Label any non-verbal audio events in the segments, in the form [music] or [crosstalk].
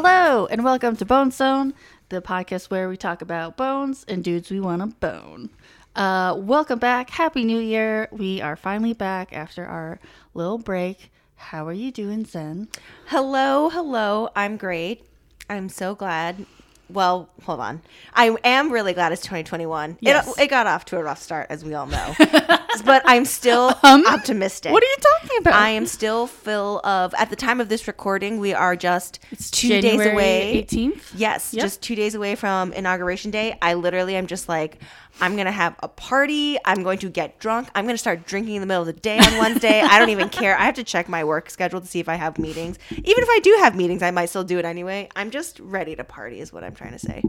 Hello, and welcome to Bone Zone, the podcast where we talk about bones and dudes we want to bone. Uh, welcome back. Happy New Year. We are finally back after our little break. How are you doing, Zen? Hello, hello. I'm great. I'm so glad. Well, hold on. I am really glad it's 2021. Yes. It, it got off to a rough start, as we all know. [laughs] but I'm still [laughs] Um, optimistic. What are you talking about? I am still full of. At the time of this recording, we are just It's two January days away. 18th? Yes, Yep. just two days away from inauguration day. I literally am just like, I'm gonna have a party. I'm going to get drunk. I'm gonna start drinking in the middle of the day on Wednesday. I don't even care. I have to check my work schedule to see if I have meetings. Even if I do have meetings, I might still do it anyway. I'm just ready to party, is what I'm trying to say.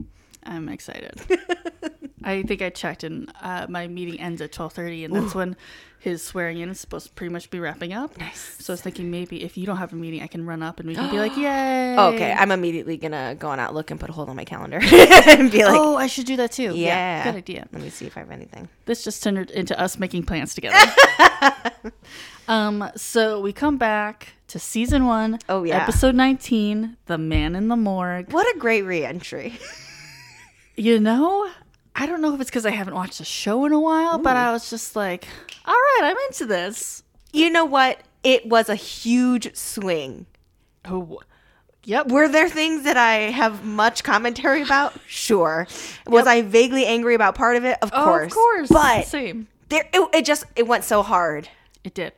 I'm excited. [laughs] I think I checked, and uh, my meeting ends at 12:30, and that's when his swearing in is supposed to pretty much be wrapping up. Nice. So I was thinking maybe if you don't have a meeting, I can run up and we can be like, [gasps] "Yay!" Okay, I'm immediately gonna go on Outlook and put a hold on my calendar [laughs] and be like, oh, I should do that too. yeah, good idea. Let me see if I have anything. This just turned into us making plans [laughs] together. um, so we come back to season one. Oh, yeah. episode nineteen, "The Man in the Morgue." What a great reentry. You know, I don't know if it's because I haven't watched the show in a while, but I was just like, "All right, I'm into this." you know what? It was a huge swing. Oh, yep. Were there things that I have much commentary about? [laughs] Sure. Was I vaguely angry about part of it? Of Oh, course. of course. But same. there, it, it just it went so hard. It did.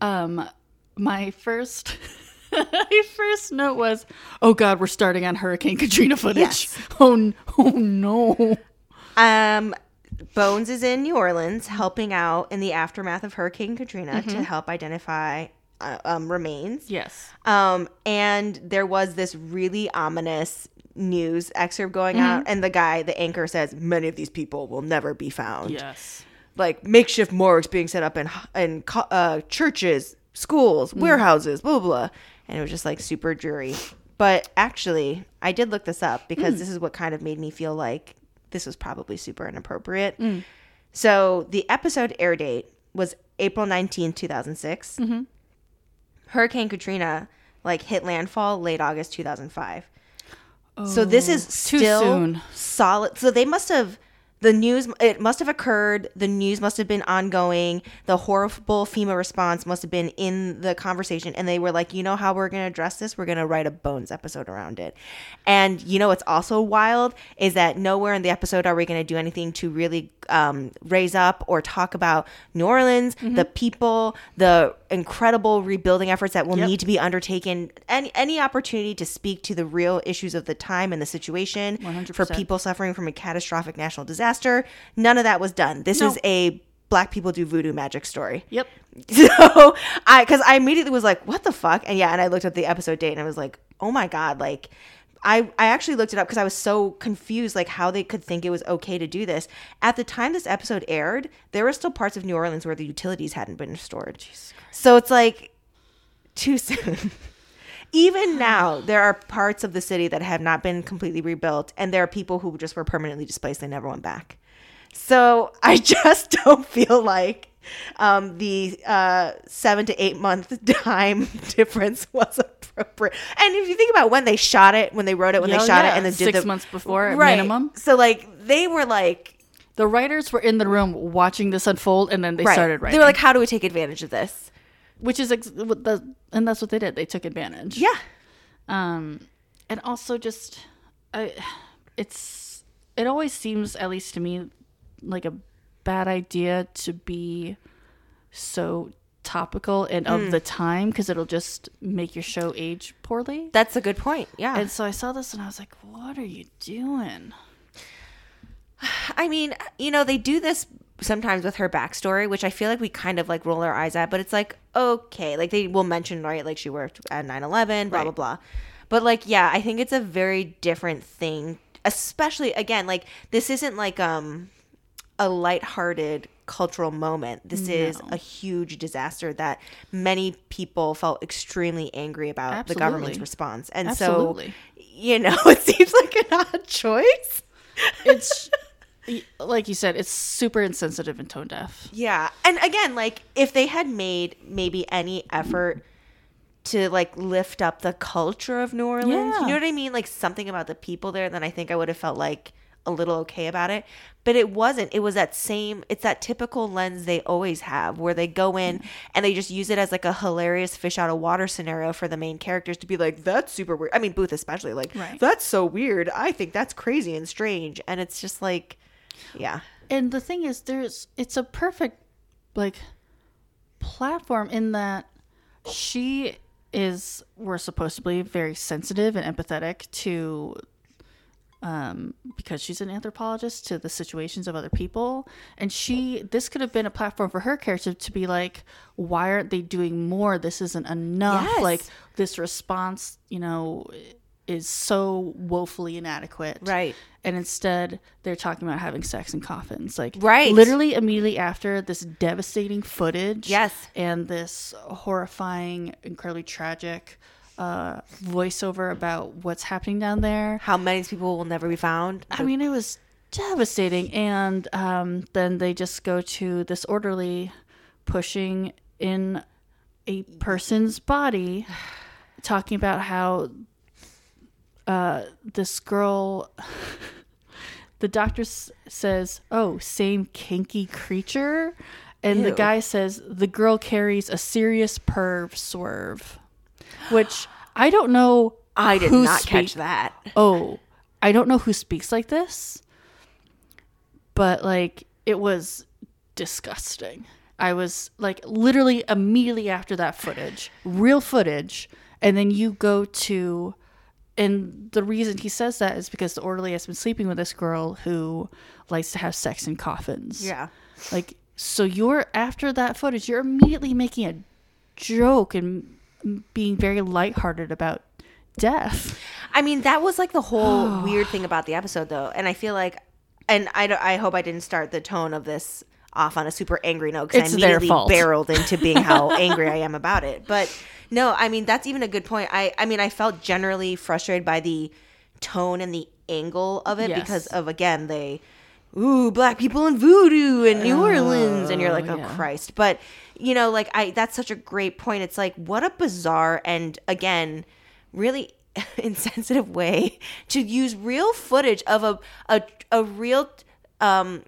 Um, my first, [laughs] [laughs] my first note was, "Oh God, we're starting on Hurricane Katrina footage." Yes. [laughs] Oh, oh no. Um, Bones is in New Orleans helping out in the aftermath of Hurricane Katrina Mm-hmm. to help identify uh, um, remains. Yes. Um, and there was this really ominous news excerpt going Mm-hmm. out, and the guy, the anchor, says many of these people will never be found. Yes. like makeshift morgues being set up in in uh, churches, schools, warehouses, blah, blah blah, and it was just like super dreary. But actually, I did look this up because hmm. this is what kind of made me feel like this was probably super inappropriate. Hmm. So the episode air date was April nineteenth, two 2006. Mm-hmm. Hurricane Katrina like hit landfall late August 2005. so this is oh, too still soon. solid. So they must have the news. It must have occurred. The news must have been ongoing. The horrible FEMA response must have been in the conversation, and they were like, you know how we're going to address this? We're going to write a bones episode around it. And you know what's also wild is that nowhere in the episode are we going to do anything to really um, raise up or talk about New Orleans, Mm-hmm. the people, the incredible rebuilding efforts that will Yep. need to be undertaken. Any any opportunity to speak to the real issues of the time and the situation for 100%. people suffering from a catastrophic national disaster. None of that was done. This No. is a black people do voodoo magic story. Yep. [laughs] So I, because I immediately was like, what the fuck? And yeah, and I looked up the episode date and I was like, oh my god, like. I, I actually looked it up because I was so confused, like how they could think it was okay to do this. At the time this episode aired, there were still parts of New Orleans where the utilities hadn't been restored. So it's like too [laughs] soon. Even now, there are parts of the city that have not been completely rebuilt, and there are people who just were permanently displaced. They never went back. So [laughs] I just don't feel like um, the uh, seven to eight month [laughs] time [laughs] difference was appropriate. And if you think about when they shot it, when they wrote it, when Yeah, they shot yeah, it, and then did six the months before right. minimum. So like they were like The writers were in the room watching this unfold, and then they right. started writing. They were like, how do we take advantage of this? which is ex- what the, and that's what they did. They took advantage. Yeah. um and also just i it's it always seems at least to me like a bad idea to be so topical and of the time because it'll just make your show age poorly That's a good point. Yeah. and so i saw this and i was like what are you doing [sighs] I mean, you know, they do this sometimes with her backstory, which I feel like we kind of like roll our eyes at, but it's like, okay, like they will mention, right, like she worked at 9 11, blah, blah, Right. blah. But like, yeah, I think it's a very different thing, especially again, like this isn't like um a lighthearted cultural moment. This is a huge disaster that many people felt extremely angry about the government's response. And Absolutely. so, you know, [laughs] it seems like an odd choice. it's like you said it's super insensitive and tone deaf Yeah. And again, like if they had made maybe any effort to like lift up the culture of New Orleans. Yeah. You know what I mean? Like something about the people there, then I think I would have felt like a little okay about it. But it wasn't. It was that same it's that typical lens they always have where they go in and they just use it as like a hilarious fish out of water scenario for the main characters to be like, That's super weird. I mean Booth especially, like Right. that's so weird. I think that's crazy and strange. And it's just like yeah. and the thing is there's it's a perfect like platform in that she is we're supposed to be very sensitive and empathetic to um because she's an anthropologist to the situations of other people and she this could have been a platform for her character to be like why aren't they doing more this isn't enough Yes. like this response you know is so woefully inadequate Right. and instead they're talking about having sex in coffins like Right. literally immediately after this devastating footage Yes. and this horrifying incredibly tragic uh voiceover about what's happening down there How many people will never be found. i mean it was devastating and um then they just go to this orderly pushing in a person's body [sighs] talking about how uh this girl [laughs] the doctor s- says oh same kinky creature and the guy says the girl carries a serious perv swerve which i don't know [gasps] I did not catch that. oh, I don't know who speaks like this, but like it was disgusting. I was like literally immediately after that footage, real footage, and then you go to and the reason he says that is because the orderly has been sleeping with this girl who likes to have sex in coffins. Yeah. Like so you're after that footage, you're immediately making a joke and being very lighthearted about death. I mean, that was like the whole [sighs] weird thing about the episode, though. And I feel like, and I, I hope I didn't start the tone of this off on a super angry note because I immediately [laughs] barreled into being how angry I am about it. But no, I mean, that's even a good point. I, I mean, I felt generally frustrated by the tone and the angle of it Yes. because of, again, they, ooh, black people in voodoo in New Orleans. And you're like, oh, yeah. Christ. But, you know, like, I, that's such a great point. It's like, what a bizarre and, again, really [laughs] insensitive way to use real footage of a a, a real um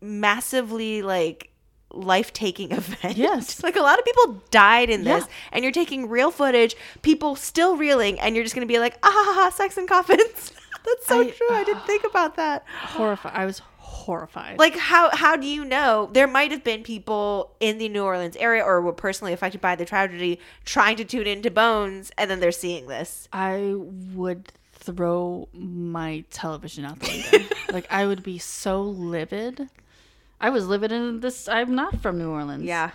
massively like life-taking [laughs] event. Yes. [laughs] like a lot of people died in this Yeah. and you're taking real footage, people still reeling and you're just going to be like, "Ah, ha, ha, sex and coffins." [laughs] That's so I- true. I didn't think about that. horrified. I was horrified. Like how how do you know there might have been people in the New Orleans area or were personally affected by the tragedy trying to tune into Bones and then they're seeing this. I would throw my television out the window. like I would be so livid. I was living in this. I'm not from New Orleans. Yeah.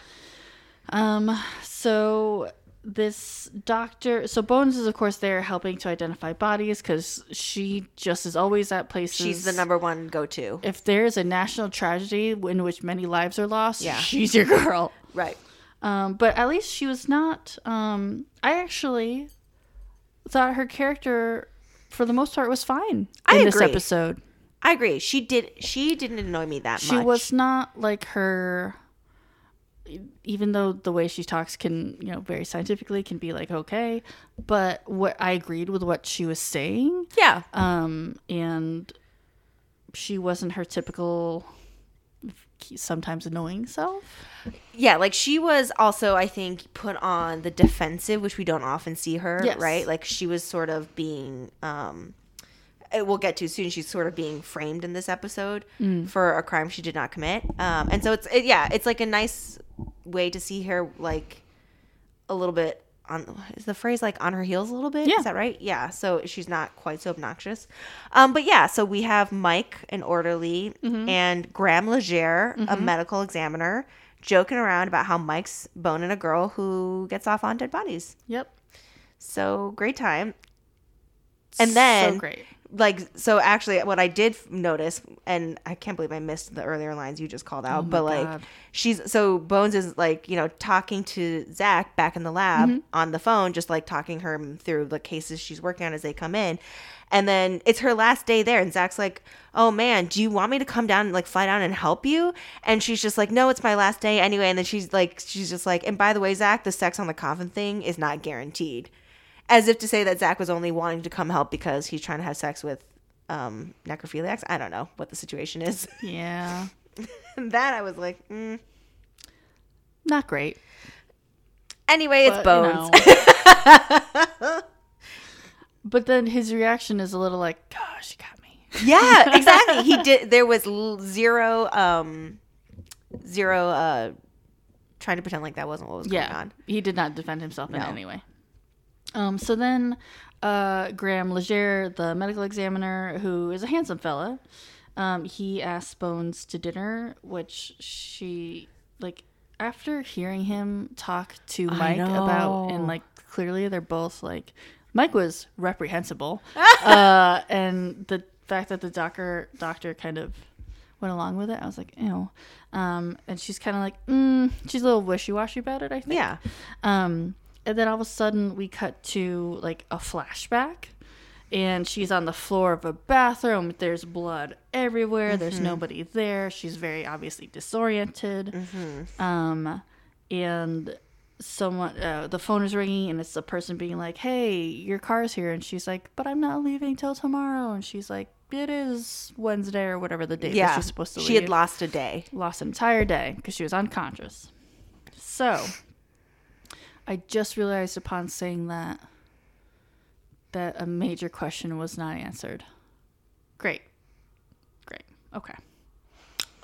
Um. So this doctor. So Bones is of course there helping to identify bodies because she just is always at places. She's the number one go to. If there's a national tragedy in which many lives are lost, Yeah. she's your girl. Right. Um, but at least she was not. Um, I actually thought her character, for the most part, was fine I in this agree. episode. I agree. She did. She didn't annoy me that She much. She was not like her. Even though the way she talks can, you know, very scientifically can be like okay, but what I agreed with what she was saying, Yeah. um, and she wasn't her typical, sometimes annoying self. Yeah. Like she was also, I think, put on the defensive, which we don't often see her. Yes. Right. Like she was sort of being. um We'll get to soon. She's sort of being framed in this episode Mm. for a crime she did not commit, um, and so it's it, yeah, it's like a nice way to see her like a little bit on is the phrase like on her heels a little bit Yeah. is that right yeah so she's not quite so obnoxious um but yeah so we have mike an orderly Mm-hmm. and graham legere a medical examiner joking around about how mike's boning a girl who gets off on dead bodies Yep. so great time and then so great. Like so actually what i did notice and i can't believe i missed the earlier lines you just called out Oh but like God. she's so bones is like you know talking to zach back in the lab Mm-hmm. on the phone just like talking her through the cases she's working on as they come in and then it's her last day there and zach's like oh man do you want me to come down and like fly down and help you and she's just like no it's my last day anyway and then she's like she's just like and by the way zach the sex on the coffin thing is not guaranteed as if to say that Zach was only wanting to come help because he's trying to have sex with um, necrophiliacs. I don't know what the situation is. [laughs] Yeah. that I was like, mm. Not great. anyway, it's but, you bones. know. [laughs] but then his reaction is a little like, gosh, you got me. yeah, [laughs] exactly. He did. There was l- zero, um, zero, uh, trying to pretend like that wasn't what was going on. He did not defend himself in No. any way. Um, so then uh, Graham Leger, the medical examiner, who is a handsome fella, um, he asks Bones to dinner, which she, like, after hearing him talk to Mike about, and, like, clearly they're both, like, Mike was reprehensible. [laughs] uh, and the fact that the doctor, doctor kind of went along with it, I was like, ew. Um, and she's kind of like, mm, she's a little wishy washy about it, I think. Yeah. Um, and then all of a sudden we cut to like a flashback, and she's on the floor of a bathroom. There's blood everywhere. There's nobody there. She's very obviously disoriented. Um, and someone, uh, the phone is ringing, and it's the person being like, "Hey, your car's here," and she's like, "But I'm not leaving till tomorrow." And she's like, "It is Wednesday or whatever the that Yeah. she's supposed to She had lost a day. lost an entire day because she was unconscious. So, I just realized upon saying that that a major question was not answered. Great. Great. Okay.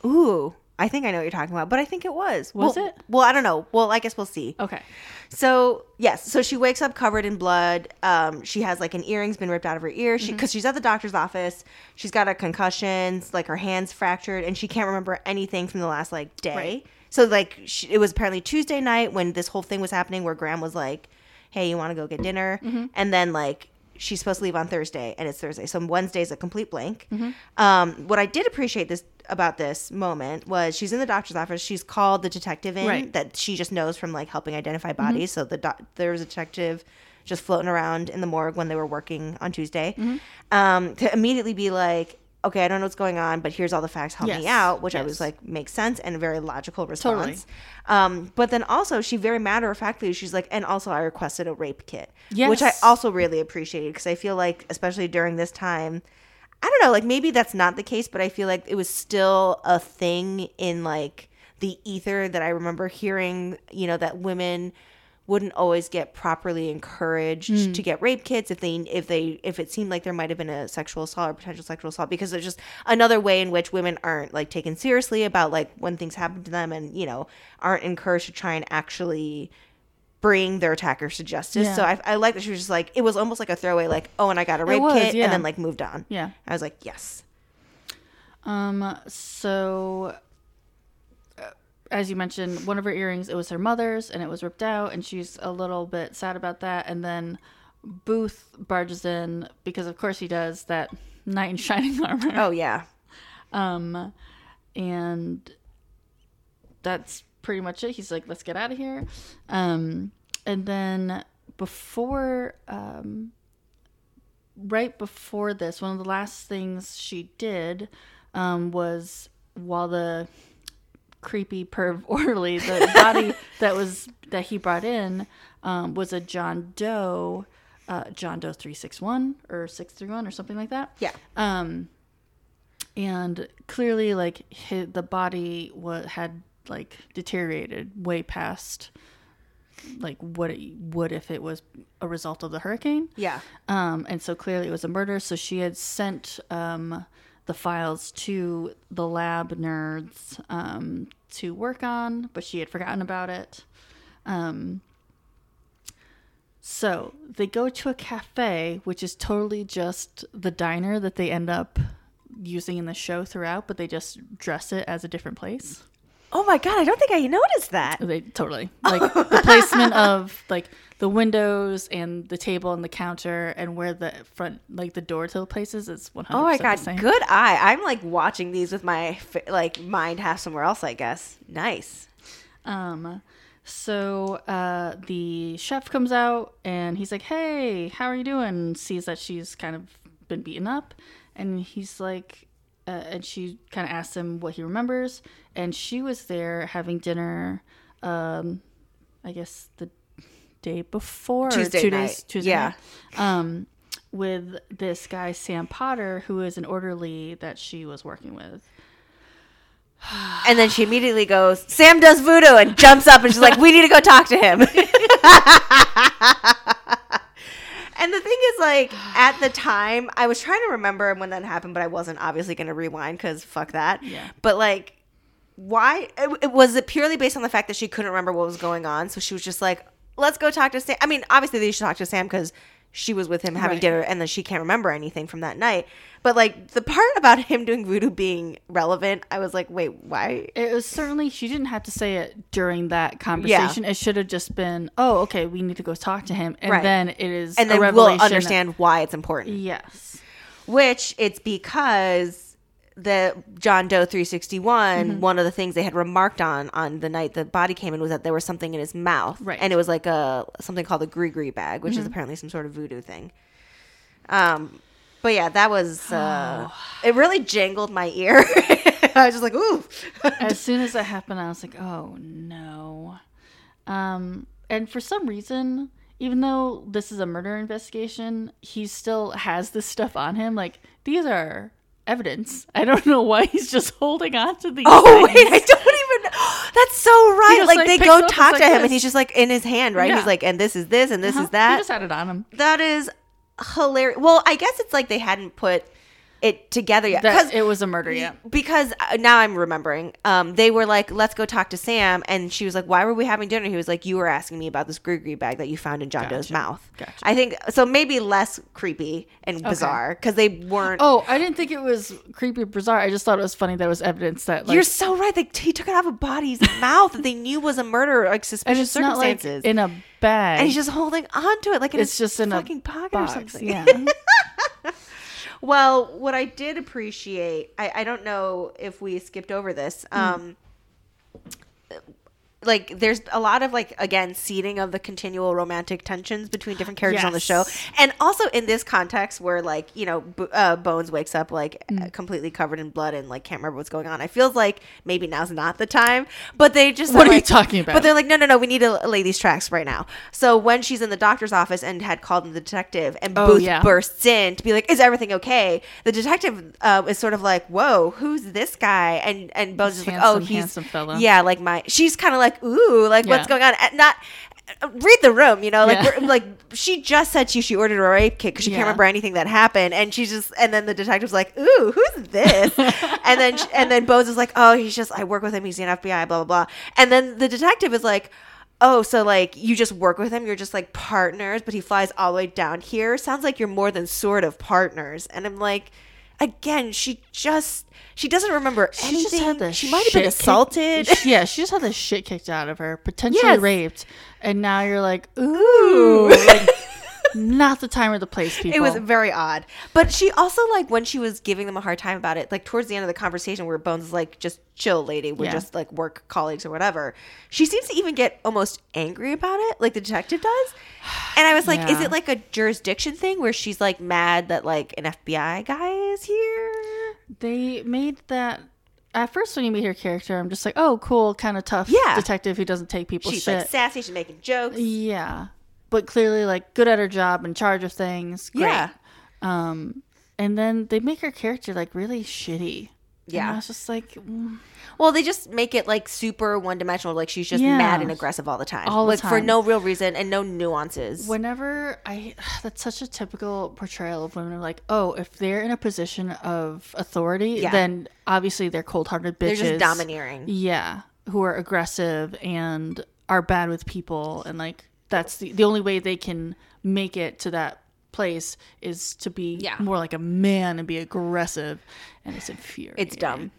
Ooh. I think I know what you're talking about, but I think it was. Was Well- it? Well, I don't know. Well, I guess we'll see. Okay. So yes, so she wakes up covered in blood. Um, she has like an earring's been ripped out of her ear. Mm-hmm. She because she's at the doctor's office. She's got a concussion, like her hands fractured, and she can't remember anything from the last like day. Right. So like she, it was apparently Tuesday night when this whole thing was happening, where Graham was like, "Hey, you want to go get dinner?" Mm-hmm. And then like she's supposed to leave on Thursday, and it's Thursday, so Wednesday's a complete blank. Mm-hmm. Um, what I did appreciate this about this moment was she's in the doctor's office. She's called the detective in Right. that she just knows from like helping identify bodies. So the doc- there was a detective just floating around in the morgue when they were working on Tuesday, um, to immediately be like, "Okay, I don't know what's going on, but here's all the facts. Help me out," which I was like, makes sense and a very logical Totally. response. Um, but then also she very matter of factly she's like, and also I requested a rape kit, which I also really appreciated because I feel like especially during this time. I don't know, like maybe that's not the case, but I feel like it was still a thing in like the ether that I remember hearing, you know, that women wouldn't always get properly encouraged to get rape kits if they if they if it seemed like there might have been a sexual assault or potential sexual assault because there's just another way in which women aren't like taken seriously about like when things happen to them and you know aren't encouraged to try and actually bring their attackers to justice. Yeah. So I, I like that she was just like it was almost like a throwaway like oh and I got a rape was, kit yeah. and then like moved on. Yeah. I was like yes. Um. So, as you mentioned, one of her earrings it was her mother's, and it was ripped out, and she's a little bit sad about that. And then Booth barges in because, of course, he does that knight in shining [laughs] armor. Oh yeah. Um, and that's pretty much it. He's like, let's get out of here. Um, and then before, um, right before this, one of the last things she did um, was while the creepy perv [laughs] orderly, the body that was that he brought in um, was a John Doe, uh, John Doe three six one or six three one or something like that Yeah. um and clearly like his, the body was had like deteriorated way past like what it would if it was a result of the hurricane Yeah. um and so clearly it was a murder so she had sent um the files to the lab nerds um to work on but she had forgotten about it um so they go to a cafe, which is totally just the diner that they end up using in the show throughout, but they just dress it as a different place. Oh my god, I don't think I noticed that. They totally like the placement of like the windows and the table and the counter and where the front like the door to the places is one hundred. Oh my god, good eye. I'm like watching these with my like mind half somewhere else. I guess. Nice. Um, so uh, the chef comes out and he's like, "Hey, how are you doing?" Sees that she's kind of been beaten up, and he's like, uh, and she kind of asks him what he remembers, and she was there having dinner. Um, I guess the day before, Tuesday two night. days, Tuesday Yeah. night, um, with this guy Sam Potter, who is an orderly that she was working with. And then she immediately goes, Sam does voodoo and jumps up and she's like, we need to go talk to him. [laughs] and the thing is, like, at the time, I was trying to remember when that happened, but I wasn't obviously going to rewind because fuck that. Yeah. But, like, why? It, it, was it purely based on the fact that she couldn't remember what was going on? So she was just like, let's go talk to Sam. I mean, obviously, they should talk to Sam because she was with him having Right. dinner and then she can't remember anything from that night. But, like, the part about [laughs] him doing voodoo being relevant, I was like, wait, why? It was certainly she didn't have to say it during that conversation. It should have just been, "Oh, okay, we need to go talk to him," and Right. then it is and then we'll understand why it's important. Yes, Which it's because the John Doe 361, Mm-hmm. one of the things they had remarked on on the night the body came in was that there was something in his mouth, Right. And it was like a something called a gree bag, which is Mm-hmm. apparently some sort of voodoo thing. Um, but yeah, that was uh, Oh. [sighs] it. Really jangled my ear. [laughs] I was just like, ooh. [laughs] as soon as that happened, I was like, "Oh no!" Um, and for some reason, even though this is a murder investigation, he still has this stuff on him. Like these are evidence. I don't know why he's just [laughs] holding on to these. Oh things. wait, I don't even. [gasps] That's so right. Like, like, they go talk to like him, and he's just like in his hand, right? Yeah. He's like, and this is this, and this Huh? is uh-huh. that. He just had it on him. That is hilarious. Well, I guess it's like they hadn't put it together yet because it was a murder. Yeah. because uh, now I'm remembering. Um, they were like, "Let's go talk to Sam," and she was like, "Why were we having dinner?" He was like, "You were asking me about this gree bag that you found in John Doe's mouth." Gotcha. I think so. Maybe less creepy and bizarre because they weren't. Oh, I didn't think it was creepy or bizarre. I just thought it was funny that it was evidence that like You're so right. They, he took it out of a body's [laughs] mouth that they knew was a murder, like and suspicious not like circumstances. in a bag. and he's just holding on to it like it's just in fucking a pocket box. or something. Yeah. [laughs] Well, what I did appreciate, I, I don't know if we skipped over this. Hmm. Um, like there's a lot of like again seeding of the continual romantic tensions between different characters on the show and also in this context where like you know B- uh, bones wakes up like Hmm. uh, completely covered in blood and like can't remember what's going on i feels like maybe now's not the time but they just What are are you talking about? but they're like no no no we need to lay these tracks right now so when she's in the doctor's office and had called in the detective and Oh, booth yeah. bursts in to be like is everything okay the detective uh, is sort of like whoa who's this guy and and bones is like oh he's handsome fella. yeah like my she's kind of like ooh like what's going on? And not uh, read the room you know? Like Yeah. like she just said she she ordered a rape kit because she Yeah. can't remember anything that happened. And she's just and then the detective's like ooh who's this? [laughs] And then sh- and then Bones is like oh he's just I work with him. He's an FBI blah blah blah. And then the detective is like oh so like you just work with him? You're just like partners but he flies all the way down here? Sounds like you're more than sort of partners. And I'm like again she just she doesn't remember She anything just had the she might have been assaulted. [laughs] Yeah, she just had the [laughs] shit kicked out of her, potentially Yes. raped, and now you're like, ooh, like, [laughs] not the time or the place, people. It was very odd. But she also like when she was giving them a hard time about it, like towards the end of the conversation where Bones is like, just chill, lady. We're Yeah. just like work colleagues or whatever. She seems to even get almost angry about it, like the detective does. And I was like, is it like a jurisdiction thing where she's like mad that like an FBI guy is here? they made that. At first, when you meet her character, I'm just like, oh, cool, kind of tough Yeah. detective who doesn't take people. She's shit. like sassy, she's making jokes. Yeah, but clearly, like, good at her job, in charge of things. Great. Yeah. Um, and then they make her character like really shitty. And Yeah. I was just like, mm, Well, they just make it like super one dimensional, like she's just Yeah. mad and aggressive all the time. All the like for no real reason and no nuances. whenever I, [sighs] that's such a typical portrayal of women. Are like, oh, if they're in a position of authority, Yeah. then obviously they're cold-hearted bitches. They're just domineering. Yeah, who are aggressive and are bad with people, and like that's the the only way they can make it to that place is to be Yeah. more like a man and be aggressive, and it's infuriating. It's dumb.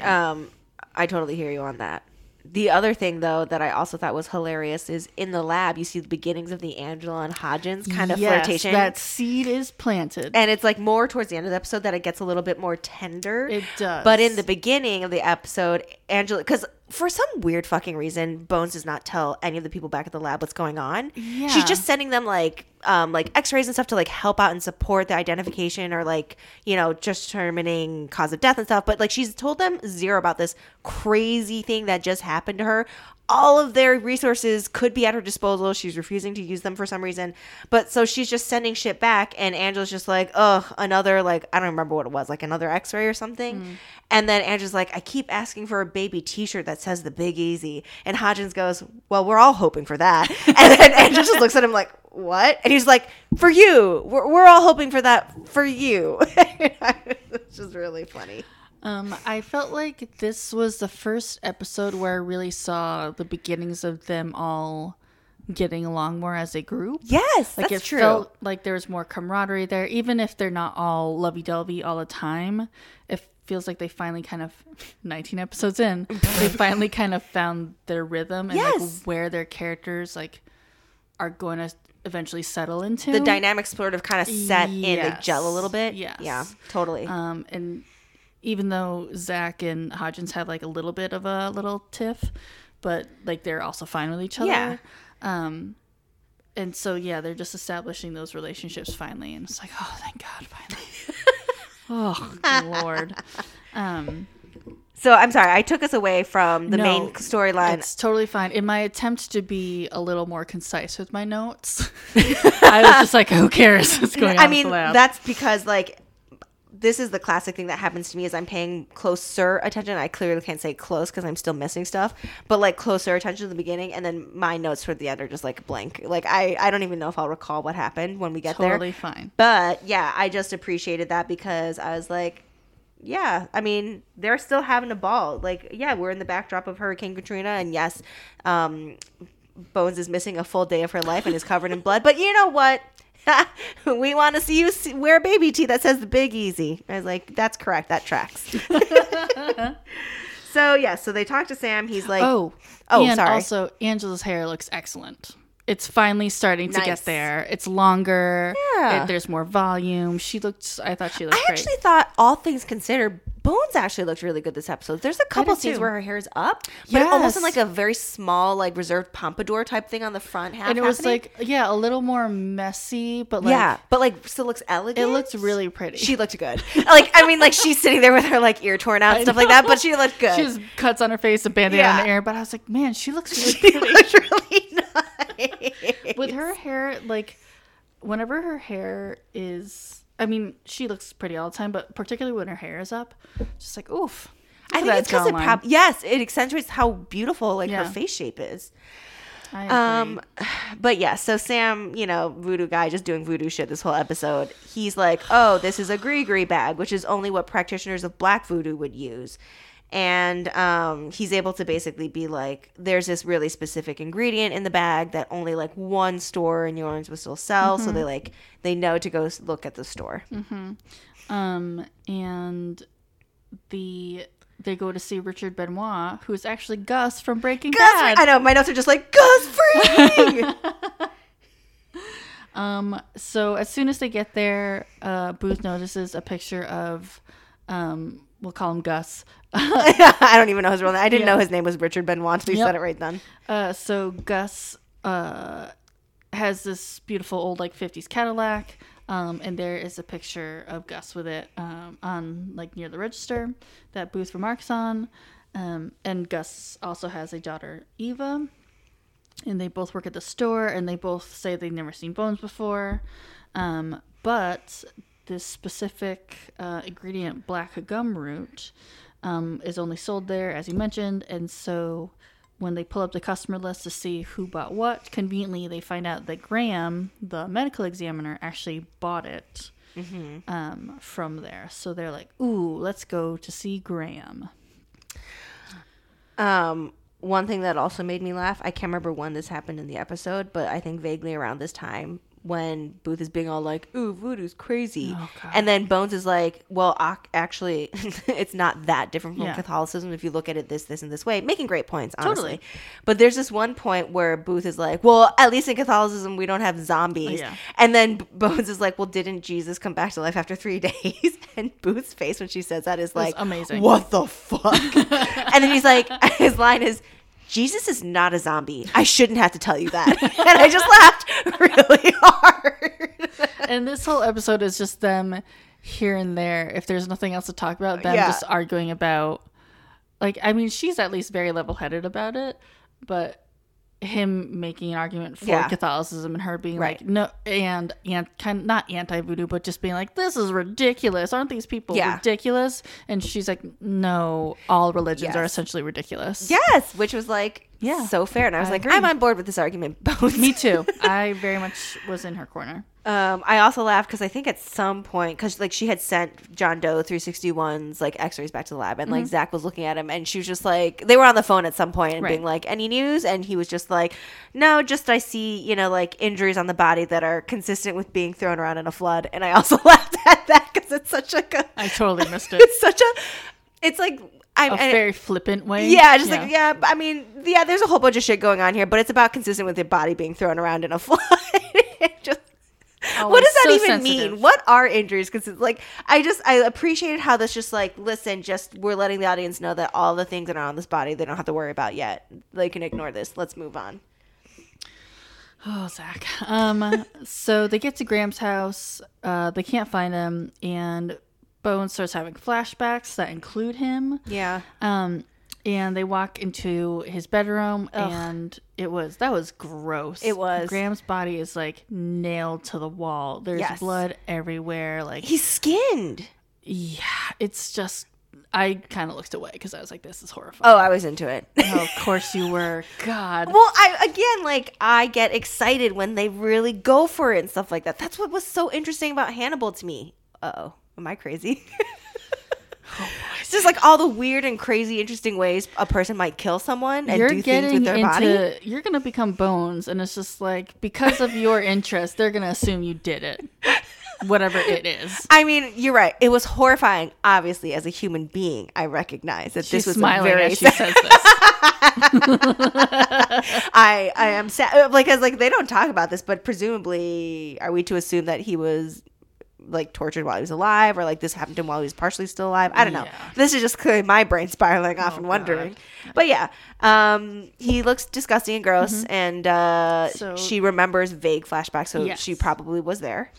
Um, I totally hear you on that. the other thing though that I also thought was hilarious is in the lab you see the beginnings of the Angela and Hodgins kind of Yes, flirtation. That seed is planted. and it's like more towards the end of the episode that it gets a little bit more tender. It does. But in the beginning of the episode, Angela, because for some weird fucking reason, Bones does not tell any of the people back at the lab what's going on. Yeah. She's just sending them like um like X-rays and stuff to like help out and support the identification or like you know just determining cause of death and stuff. But like she's told them zero about this crazy thing that just happened to her. All of their resources could be at her disposal. She's refusing to use them for some reason. But so she's just sending shit back, and Angela's just like, ugh, another, like, I don't remember what it was, like another x ray or something. And then Angela's like, I keep asking for a baby t shirt that says the Big Easy. And Hodgins goes, Well, we're all hoping for that. [laughs] And then Angela just looks at him like, What? And he's like, For you. We're, we're all hoping for that for you. [laughs] Which is really funny. Um, I felt like this was the first episode where I really saw the beginnings of them all getting along more as a group. Yes, Like that's it true. felt like there was more camaraderie there, even if they're not all lovey dovey all the time. It feels like they finally kind of, [laughs] 19 episodes in, they [laughs] finally kind of found their rhythm and like where their characters like are going to eventually settle into. the dynamics sort of kind of set in, they gel a little bit. Yes. Yeah, totally. Um, and even though Zach and Hodgins have like a little bit of a little tiff, but like they're also fine with each other. Yeah. Um, and so yeah, they're just establishing those relationships finally, and it's like, oh, thank God, finally. [laughs] oh Lord. Um, so I'm sorry, I took us away from the no, main storyline. It's totally fine. In my attempt to be a little more concise with my notes, [laughs] I was just like, who cares what's going on? I mean, that's because like this is the classic thing that happens to me is I'm paying closer attention. I clearly can't say close because I'm still missing stuff, but like closer attention to the beginning, and then my notes toward the end are just like blank. Like I, I don't even know if I'll recall what happened when we get totally there. Totally fine. But yeah, I just appreciated that because I was like, yeah, I mean, they're still having a ball. Like, yeah, we're in the backdrop of Hurricane Katrina, and yes, um, Bones is missing a full day of her life and is covered in blood. But you know what? [laughs] we want to see you see, wear baby tee that says the Big Easy. I was like, that's correct. That tracks. [laughs] [laughs] so yeah, so they talk to Sam. He's like, Oh, Oh, and sorry. also Angela's hair looks excellent. It's finally starting to get there. It's longer. Yeah. It- there's more volume. She looked. I thought she looked I great. actually thought, all things considered, Bones actually looked really good this episode. There's a couple scenes too. where her hair's up, but almost in Yes. like a very small, like reserved pompadour type thing on the front half. and it was happening. like yeah, a little more messy, but like yeah, but like still looks elegant. it looks really pretty. She looked good. Like I mean, like she's sitting there with her like ear torn out [laughs] and stuff like that, but she looked good. She has cuts on her face, a on Yeah. the air, but I was like, man, she looks [laughs] really she pretty. looked really [laughs] nice. With her hair, like whenever her hair is. I mean, she looks pretty all the time, but particularly when her hair is up, just like oof. I think it's because it prob- yes, it accentuates how beautiful like Yeah. her face shape is. Um, but yeah, so Sam, you know, voodoo guy, just doing voodoo shit this whole episode. He's like, "Oh, this is a gris-gris bag, which is only what practitioners of black voodoo would use." And um, he's able to basically be like, "There's this really specific ingredient in the bag that only like one store in New Orleans will still sell." So they like they know to go look at the store. Um, and the they go to see Richard Benoit, who's actually Gus from Breaking Gus, Bad. I know my notes are just like Gus Fring. [laughs] Um, so as soon as they get there, uh, Booth notices a picture of, um, we'll call him Gus. [laughs] I don't even know his real name. I didn't Yeah. know his name was Richard Benoit. until you Yep. said it right then. Uh, so Gus uh, has this beautiful old like 50s Cadillac. Um, and there is a picture of Gus with it um, on like near the register that Booth remarks on. Um, and Gus also has a daughter, Eva, and they both work at the store, and they both say they've never seen bones before. Um, but this specific uh, ingredient, black gum root, um, is only sold there, as you mentioned, and so when they pull up the customer list to see who bought what, conveniently they find out that Graham, the medical examiner, actually bought it um, from there. So they're like, "Ooh, let's go to see Graham." Um, one thing that also made me laugh, I can't remember when this happened in the episode, but I think vaguely around this time when Booth is being all like, "Ooh, voodoo's crazy," Oh, and then Bones is like, "Well, actually, [laughs] it's not that different from Yeah. Catholicism if you look at it this, this, and this way." Making great points, honestly. Totally. But there's this one point where Booth is like, "Well, at least in Catholicism we don't have zombies," Yeah. and then Bones is like, "Well, didn't Jesus come back to life after three [laughs] days?" And Booth's face when she says that is like, amazing. What the fuck? [laughs] and then he's like, his line is. Jesus is not a zombie. I shouldn't have to tell you that. [laughs] and I just laughed really [laughs] hard. and this whole episode is just them here and there. If there's nothing else to talk about, them Yeah. just arguing about. Like, I mean, she's at least very level headed about it, but him making an argument for Yeah. Catholicism and her being Right. like no and and kind of not anti voodoo but just being like this is ridiculous aren't these people Yeah. ridiculous and she's like no all religions are essentially ridiculous yes, which was like Yeah. so fair. And I was I like, agree. I'm on board with this argument. [laughs] Bones. me too I very much was in her corner Um, I also laughed because I think at some point, because like she had sent John Doe 361's like X-rays back to the lab, and Mm-hmm. like Zach was looking at him, and she was just like, they were on the phone at some point and Right. being like, any news? And he was just like, no, just I see, you know, like injuries on the body that are consistent with being thrown around in a flood. And I also [laughs] laughed at that because it's such like a, I totally missed [laughs] it it's such a, it's like I'm a very flippant way yeah, just like yeah. I mean, yeah. There's a whole bunch of shit going on here, but it's about consistent with your body being thrown around in a [laughs] flood. Just Oh, what does that so even sensitive. mean? What are injuries? Because like, I just I appreciated how this just like listen, just we're letting the audience know that all the things that are on this body they don't have to worry about yet. They can ignore this. Let's move on. Oh, Zach. Um, [laughs] so they get to Graham's house. Uh, they can't find him, and Bones starts having flashbacks that include him. Yeah, Um, and they walk into his bedroom, and it was that was gross. It was. Graham's body is like nailed to the wall. There's Yes. blood everywhere. Like, he's skinned. yeah, it's just. I kind of looked away because I was like, "This is horrifying." Oh, I was into it. [laughs] Oh, of course you were. [laughs] God. Well, I again like I get excited when they really go for it and stuff like that. That's what was so interesting about Hannibal to me. Uh oh, am I crazy? [laughs] Oh it's just like all the weird and crazy, interesting ways a person might kill someone and you're do things with their into body. you're gonna become bones and it's just like because of your [laughs] interest they're gonna assume you did it whatever it is I mean, you're right. It was horrifying. Obviously, as a human being, I recognize that she's this was smiling very. as she says [laughs] this I I am sad like as like they don't talk about this, but presumably, are we to assume that he was like tortured while he was alive, or like this happened to him while he was partially still alive? I don't know. Yeah. Oh, This is just [laughs] clearly my brain spiraling off and wondering. But yeah, um, he looks disgusting and gross, and uh, Mm-hmm. So- she remembers vague flashbacks, so Yes. she probably was there.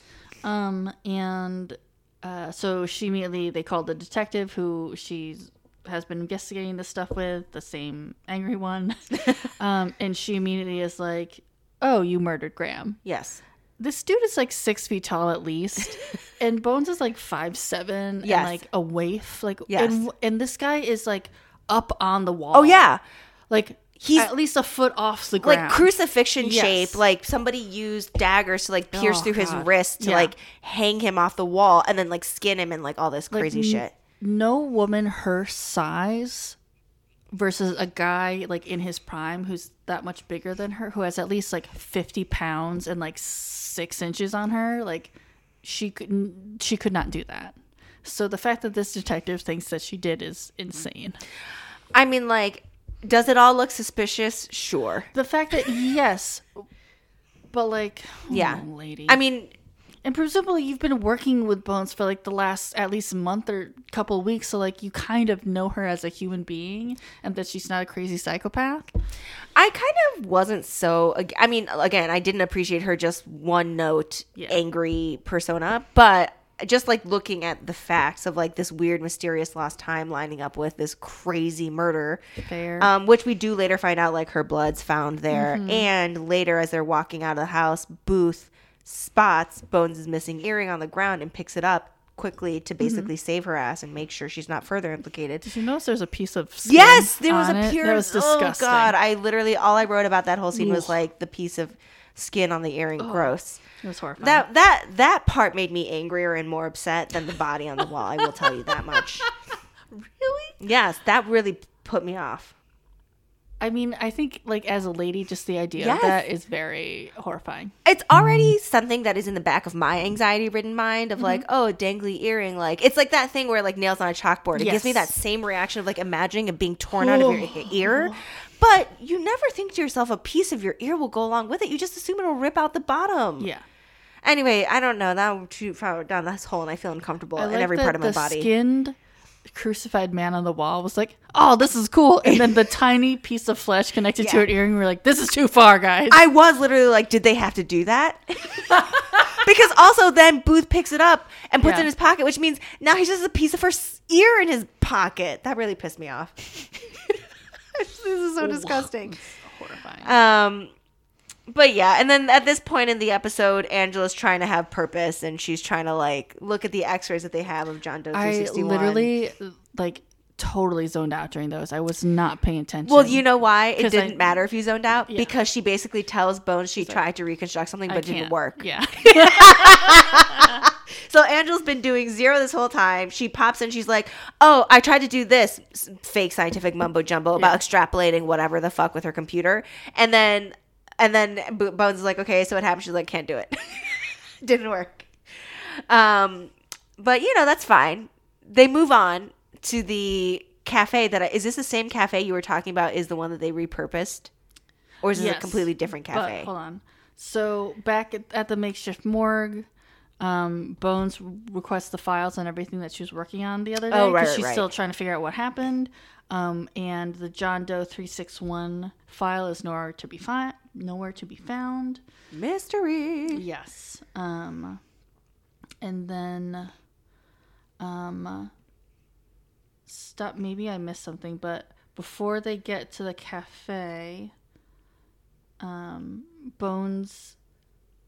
um and uh so she immediately they called the detective who she's has been investigating this stuff with the same angry one [laughs] um and she immediately is like oh you murdered graham Yes. This dude is like six feet tall at least, [laughs] and Bones is like five seven Yes. and like a waif. Like, Yes. and and this guy is like up on the wall. Oh yeah. like He's- at least a foot off the ground. like crucifixion Yes. shape like somebody used daggers to like pierce Oh, through his wrist to Yeah. like hang him off the wall and then like skin him and like all this crazy n- shit No woman her size versus a guy like in his prime who's that much bigger than her, who has at least like fifty pounds and like six inches on her. Like she could she could not do that. So the fact that this detective thinks that she did is insane. i mean like does it all look suspicious sure The fact that yes, but like Yeah. oh, lady. i mean and presumably you've been working with Bones for like the last at least month or couple weeks, so like you kind of know her as a human being, and that she's not a crazy psychopath. i kind of wasn't so i mean again i didn't appreciate her just one note Yeah. angry persona but just like looking at the facts of like this weird mysterious lost time lining up with this crazy murder Fair. um, which we do later find out like her blood's found there Mm-hmm. and later as they're walking out of the house booth spots bones' missing earring on the ground and picks it up quickly to Mm-hmm. basically save her ass and make sure she's not further implicated Did you notice there's a piece of skin yes there was a pure that was disgusting. oh god i literally all i wrote about that whole scene was Ugh. like the piece of skin on the earring gross it was horrifying. that that that part made me angrier and more upset than the body on the wall i will tell you that much [laughs] really? yes that really put me off I mean, I think like as a lady, just the idea Yes. of that is very horrifying. it's already something that is in the back of my anxiety ridden mind of Mm-hmm. like oh dangly earring like it's like that thing where like nails on a chalkboard it gives me that same reaction of like imagining it being torn out of your ear but you never think to yourself a piece of your ear will go along with it you just assume it'll rip out the bottom Yeah. anyway i don't know now too far down this hole and i feel uncomfortable I in every that part of my the body skinned crucified man on the wall was like, "Oh, this is cool," and then the [laughs] tiny piece of flesh connected to an earring, we're like, "This is too far, guys." I was literally like, did they have to do that? [laughs] because also then Booth picks it up and puts it in his pocket, which means now he's just a piece of her ear in his pocket. That really pissed me off. [laughs] this is so disgusting. horrifying. Um, but yeah, and then at this point in the episode, Angela's trying to have purpose, and she's trying to like look at the X-rays that they have of John Doe I literally like totally zoned out during those. I was not paying attention. Well, you know why it didn't matter if you zoned out Yeah. because she basically tells Bones she tried to reconstruct something but didn't work. Yeah. [laughs] So Angela's been doing zero this whole time. She pops in. She's like, "Oh, I tried to do this fake scientific mumbo jumbo about Yeah. extrapolating whatever the fuck with her computer." And then, and then Bones is like, "Okay, so what happened?" She's like, "Can't do it. [laughs] Didn't work." Um, but you know that's fine. They move on to the cafe. That I, is this the same cafe you were talking about? Is the one that they repurposed, or is this a completely different But cafe? hold on. So back at, at the makeshift morgue, um, Bones requests the files and everything that she was working on the other day Oh, right, because right, she's right. still trying to figure out what happened. Um, and the John Doe three six one file is nowhere to be found. Nowhere to be found. Mystery. Yes. Um, and then, um, stop. Maybe I missed something, but before they get to the cafe, um, Bones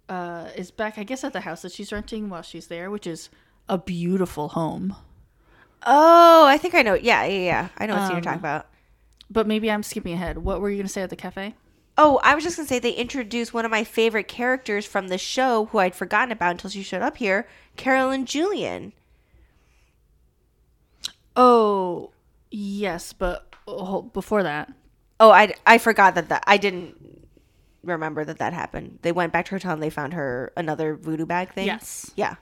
uh, is back, I guess, at the house that she's renting while she's there, which is a beautiful home. Oh, I think I know. Yeah, yeah, yeah. I know what scene you're Um, talking about. But maybe I'm skipping ahead. What were you going to say at the cafe? Oh, I was just gonna say they introduced one of my favorite characters from the show, who I'd forgotten about until she showed up here, Carolyn Julian. Oh, yes, but oh, before that. Oh, I I forgot that that I didn't remember that that happened. They went back to her hotel and they found her another voodoo bag thing. Yes. Yeah.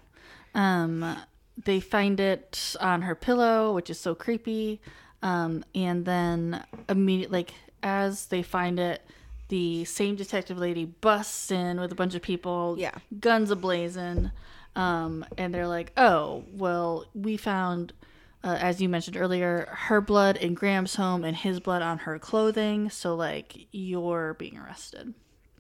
Um, they find it on her pillow, which is so creepy. Um, and then immediately, like as they find it, the same detective lady busts in with a bunch of people, Yeah. guns ablazing. Um, and they're like, "Oh, well, we found." Uh, as you mentioned earlier, her blood in Graham's home and his blood on her clothing. So, like, you're being arrested.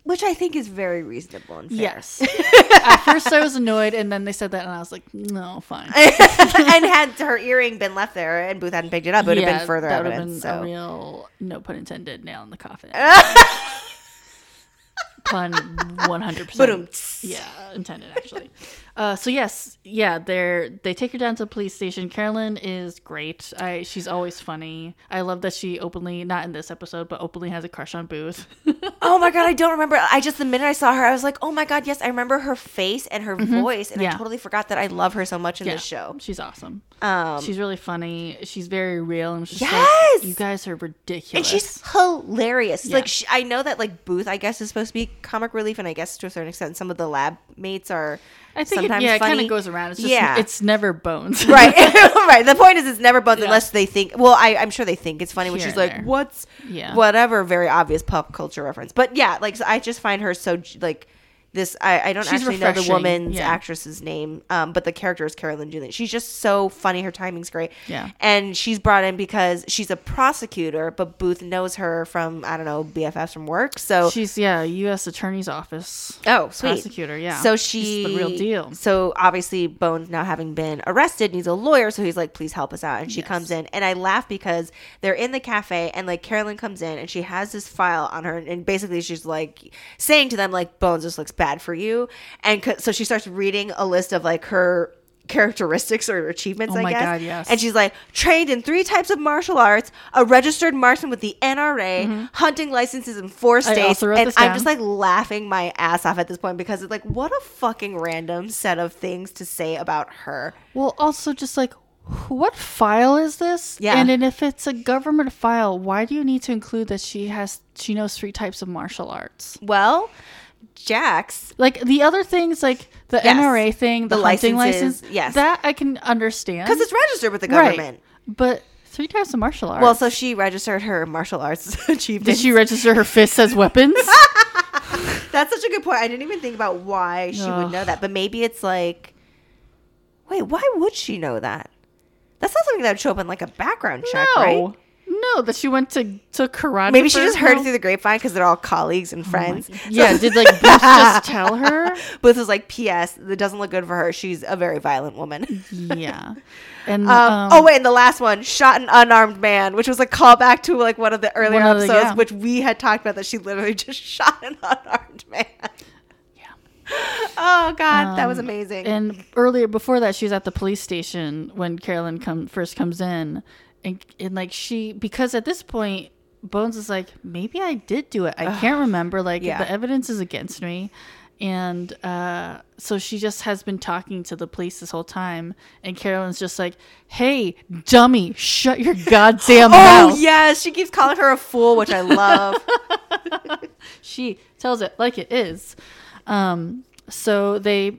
Which I think is very reasonable and fair. Yes. [laughs] At first, I was annoyed, and then they said that, and I was like, no, fine. [laughs] and had her earring been left there and Booth hadn't picked it up, it would have been further that evidence. been so. a real, no pun intended, nail in the coffin. [laughs] pun 100%. Ba-dum. Yeah, intended actually. Uh, so yes, yeah, they're they take her down to the police station. Carolyn is great. I she's always funny. I love that she openly, not in this episode, but openly has a crush on Booth. [laughs] Oh my god, I don't remember. I just the minute I saw her, I was like, oh my god, yes, I remember her face and her voice, and I Mm-hmm. Totally forgot that I love her so much in yeah, this show. she's awesome. Um, she's really funny. She's very real. And just Yes! like, you guys are ridiculous. and she's hilarious. Yeah. Like she, I know that like Booth, I guess, is supposed to be comic relief, and I guess to a certain extent, some of the lab mates are. I think it, sometimes yeah, it kind of goes around. It's just, Yeah. it's never bones. [laughs] right, [laughs] [laughs] right. The point is, it's never bones Yeah. unless they think. Well, I, I'm sure they think it's funny when Here she's like, there. "What's Yeah. whatever?" Very obvious pop culture reference, but yeah, like so I just find her so like this. I, I don't She's actually know the woman's yeah. actress's name, um, but the character is Carolyn Julian. She's just so funny. Her timing's great. Yeah. and she's brought in because she's a prosecutor, but Booth knows her from I don't know BFFs from work. So She's yeah, U.S. Attorney's Office. Oh, sweet. Prosecutor, yeah. So She's she the real deal. So obviously Bones now having been arrested needs a lawyer, so he's like, please help us out. And she Yes. comes in and I laugh because they're in the cafe and like Carolyn comes in and she has this file on her and basically she's like saying to them like Bones just looks bad for you. And so she starts reading a list of like her characteristics or achievements Oh I my guess. God, yes. And she's like trained in three types of martial arts, a registered marksman with the NRA, hunting licenses in four states. Mm-hmm. and I'm just like laughing my ass off at this point because it's like what a fucking random set of things to say about her. Well, also just like what file is this? Yeah. And, then if it's a government file, why do you need to include that she has she knows three types of martial arts? Well, Jax. Like the other things, like the Yes. NRA thing, the, The hunting licenses, license, yes. that I can understand Because it's registered with the Right. government. But three types of martial arts. Well, so she registered her martial arts [laughs] achievements. did she register her fists as weapons? [laughs] That's such a good point. I didn't even think about why she Ugh. would know that. But maybe it's like, wait, why would she know that? That's not something that would show up in like a background check, no, right? No, that she went to to karate. Maybe she just heard it through the grapevine because they're all colleagues and friends. So- Yeah, did like Booth just [laughs] tell her? Booth was like, P.S. That doesn't look good for her. She's a very violent woman. Yeah, [laughs] and Um, um, oh wait, and the last one, shot an unarmed man, which was a callback to like one of the earlier of the- episodes, yeah. which we had talked about that she literally [laughs] just shot an unarmed man. Yeah. Oh god, that was Um, amazing. And earlier, before that, she was at the police station when Carolyn come first comes in, and and like she because at this point, Bones is like, maybe I did do it. I can't remember. Like Yeah. the evidence is against me, and uh, so she just has been talking to the police this whole time, and Carolyn's just like, "Hey, dummy, shut your [laughs] goddamn oh mouth." yes, she keeps calling her a fool, which I love. [laughs] [laughs] she tells it like it is. Um, so they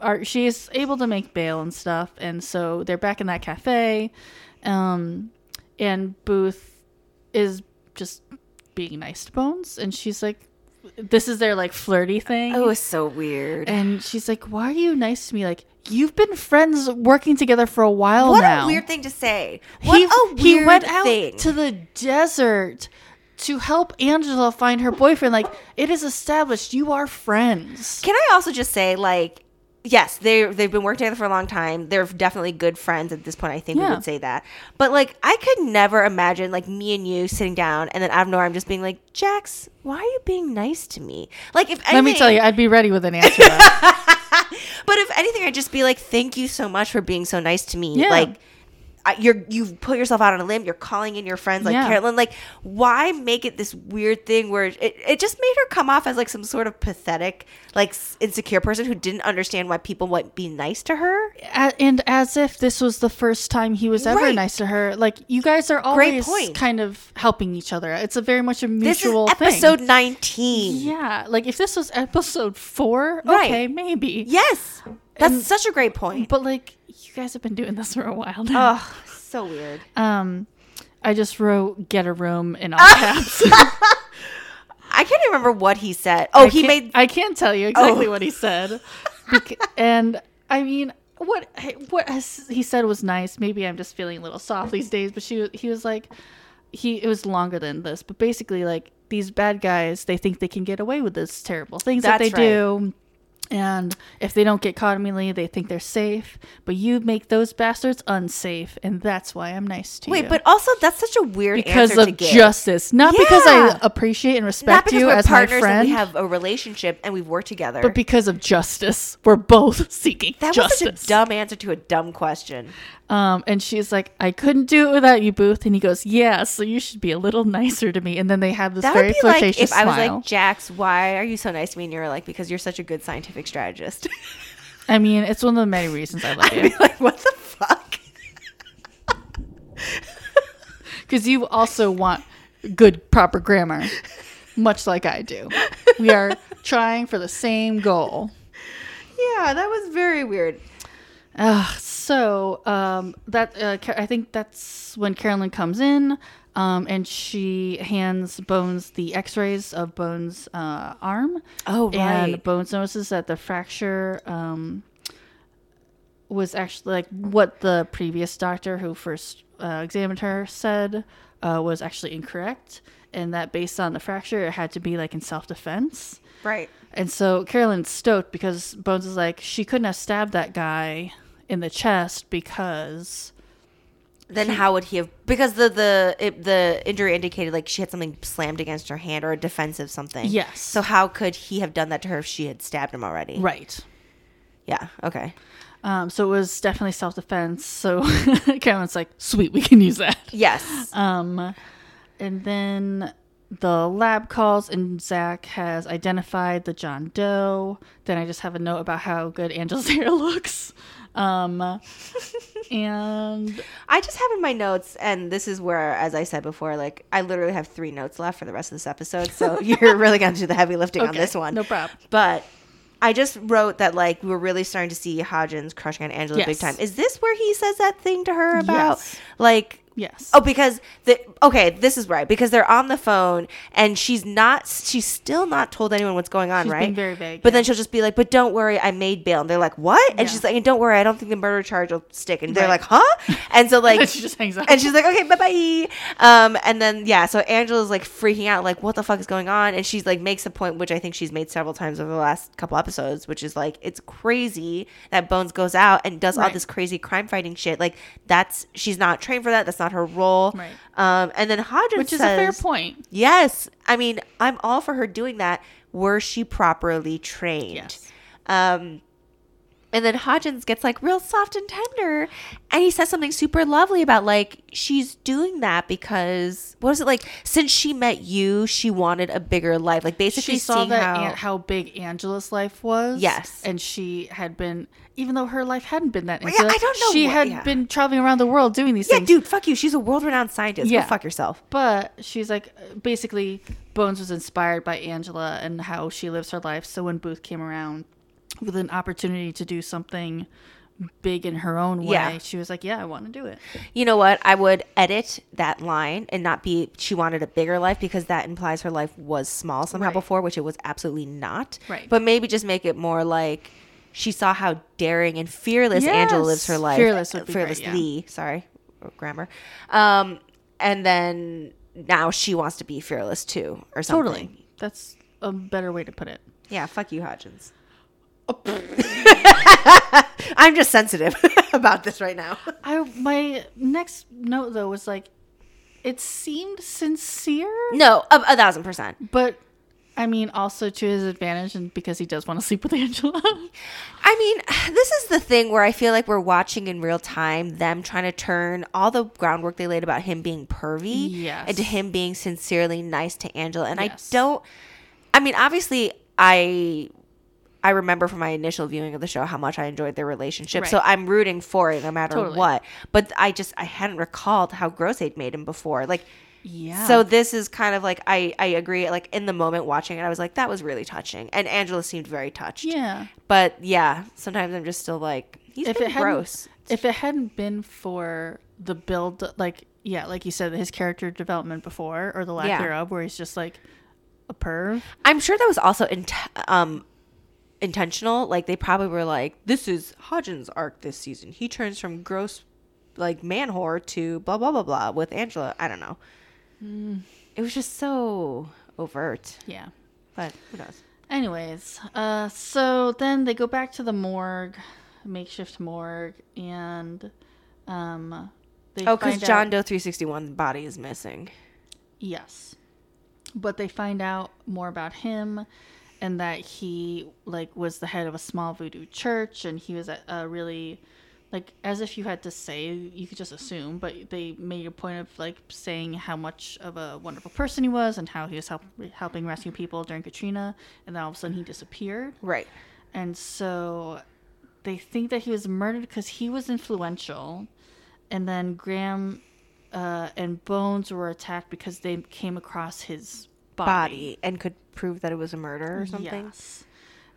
are. She is able to make bail and stuff, and so they're back in that cafe. Um, and Booth is just being nice to Bones, and she's like, "This is their like flirty thing." it was so weird. and she's like, "Why are you nice to me? Like you've been friends working together for a while what now." a weird thing to say. What he, a weird he went out thing. to the desert to help Angela find her boyfriend. Like it is established, you are friends. Can I also just say, like, yes, they they've been working together for a long time. They're definitely good friends at this point. I think we Yeah. would say that. But like, I could never imagine like me and you sitting down, and then out of nowhere, I'm just being like, Jax, why are you being nice to me? Like, if anything, Let me tell you, I'd be ready with an answer. [laughs] but if anything, I'd just be like, thank you so much for being so nice to me. Yeah. Like. You're you've put yourself out on a limb. You're calling in your friends like Yeah. Carolyn. Like, why make it this weird thing where it, it just made her come off as like some sort of pathetic, like insecure person who didn't understand why people might be nice to her. And as if this was the first time he was ever Right. nice to her. Like you guys are Great always point. kind of helping each other. It's a very much a This is mutual thing. episode 19. Yeah, like if this was episode four, Right. okay, maybe. Yes. That's And- such a great point. But like you guys have been doing this for a while now. Oh, so weird. Um, I just wrote "get a room" in all caps. [laughs] I can't remember what he said. Oh, I he made I can't tell you exactly Oh. what he said, [laughs] Bec- and I mean, what what he said was nice. Maybe I'm just feeling a little soft these days, but she he was like, he it was longer than this, but basically like these bad guys, they think they can get away with this terrible things that they right. do. And if they don't get caught immediately, they think they're safe. But you make those bastards unsafe, and that's why I'm nice to you. Wait, but also that's such a weird because answer of to give. justice, not because Yeah. I appreciate and Not respect because you we're as my partners friend. and we have a relationship and we've worked together. but because of justice. We're both [laughs] seeking that justice. was such a dumb answer to a dumb question. um, and she's like, "I couldn't do it without you, Booth." And he goes, "Yeah, so you should be a little [laughs] nicer to me." And then they have this That very would be like flirtatious if I was smile. like, Jax, why are you so nice to me? And you're like, because you're such a good scientific strategist. [laughs] I mean, it's one of the many reasons I [laughs] love you like, what the fuck? [laughs] because you also want good, proper grammar, much like I do. We are trying for the same goal. Yeah, that was very weird. Uh, so um, that uh, I think that's when Carolyn comes in, um, and she hands Bones the X-rays of Bones' uh, arm. Oh, right. And. Bones notices that the fracture um, was actually like what the previous doctor who first uh, examined her said uh, was actually incorrect, and that based on the fracture, it had to be like in self-defense. Right. And so Carolyn's stoked because Bones is like, she couldn't have stabbed that guy in the chest because Then how would he have? Because the the it, the injury indicated like she had something slammed against her hand or a defensive something. Yes. So how could he have done that to her if she had stabbed him already? right. Yeah. Okay. Um, so it was definitely self defense. So [laughs] Carolyn's like, sweet, we can use that. Yes. Um, and then the lab calls and Zach has identified the John Doe. Then I just have a note about how good Angela's [laughs] hair looks. Um, and I just have in my notes, and this is where, as I said before, like I literally have three notes left for the rest of this episode. So [laughs] you're really going to do the heavy lifting on this one. no problem. But I just wrote that like we're really starting to see Hodgins crushing on Angela big time. Is this where he says that thing to her about Yes. like? Yes. Oh, because the okay, this is right because they're on the phone and she's not. She's still not told anyone what's going on, She's right? very vague, But yeah. then she'll just be like, "But don't worry, I made bail." And they're like, "What?" And Yeah. she's like, "And don't worry, I don't think the murder charge will stick." And they're Right. like, "Huh?" And so [laughs] like she just hangs up. and she's like, okay, bye bye. Um, and then yeah, so Angela's like freaking out, like, what the fuck is going on? And she's like makes a point, which I think she's made several times over the last couple episodes, which is like, it's crazy that Bones goes out and does all this crazy crime fighting shit. Like that's she's not trained for that. That's not her role. Right. Um, and then Hodgins which is says, a fair point. Yes, I mean, I'm all for her doing that. Were she properly trained? Yes. Um, and then Hodgins gets like real soft and tender, and he says something super lovely about like she's doing that because what was it like? Since she met you, she wanted a bigger life. Like basically She saw that how, An- how big Angela's life was. Yes. and she had been, even though her life hadn't been that. Yeah, I don't know She what- had yeah. been traveling around the world doing these yeah, things. dude, fuck you. She's a world-renowned scientist. Yeah. Go fuck yourself. But she's like, basically, Bones was inspired by Angela and how she lives her life. So when Booth came around with an opportunity to do something big in her own way, Yeah. she was like, "Yeah, I want to do it." You know what? I would edit that line and not be she wanted a bigger life because that implies her life was small somehow Right. before, which it was absolutely not. Right. But maybe just make it more like she saw how daring and fearless Angela lives her life. Fearless would be great, fearlessly, sorry, grammar. Um, and then now she wants to be fearless too, or something. Totally, that's a better way to put it. Yeah, fuck you, Hodgins. [laughs] I'm just sensitive [laughs] about this right now. I my next note though was like, it seemed sincere, No, a, a thousand percent. but I mean, also to his advantage, and because he does want to [laughs] sleep with Angela. I mean, this is the thing where I feel like we're watching in real time them trying to turn all the groundwork they laid about him being pervy Yes. into him being sincerely nice to Angela. And Yes. I don't I mean, obviously I I remember from my initial viewing of the show how much I enjoyed their relationship. So I'm rooting for it no matter Totally. what. But I just I hadn't recalled how gross they'd made him before. Like yeah. so this is kind of like I I agree like in the moment watching it I was like that was really touching and Angela seemed very touched. yeah. But yeah, sometimes I'm just still like, he's if it gross. if it hadn't been for the build, like yeah, like you said, his character development before or the lack Yeah. thereof, where he's just like a perv. I'm sure that was also in, um intentional. Like they probably were like, this is Hodgins' arc this season. He turns from gross, like man whore to blah blah blah blah with Angela. I don't know. Hmm. It was just so overt. Yeah. But who knows? Anyways, uh, so then they go back to the morgue, makeshift morgue, and um, they Oh, because John out- Doe 361 body is missing. Yes. But they find out more about him and that he like was the head of a small voodoo church and he was a, a really like as if you had to say you could just assume but they made a point of like saying how much of a wonderful person he was and how he was help, helping rescue people during Katrina and then all of a sudden he disappeared Right. and so they think that he was murdered because he was influential. And then Graham uh, and Bones were attacked because they came across his body. Body and could prove that it was a murder or something. Yes.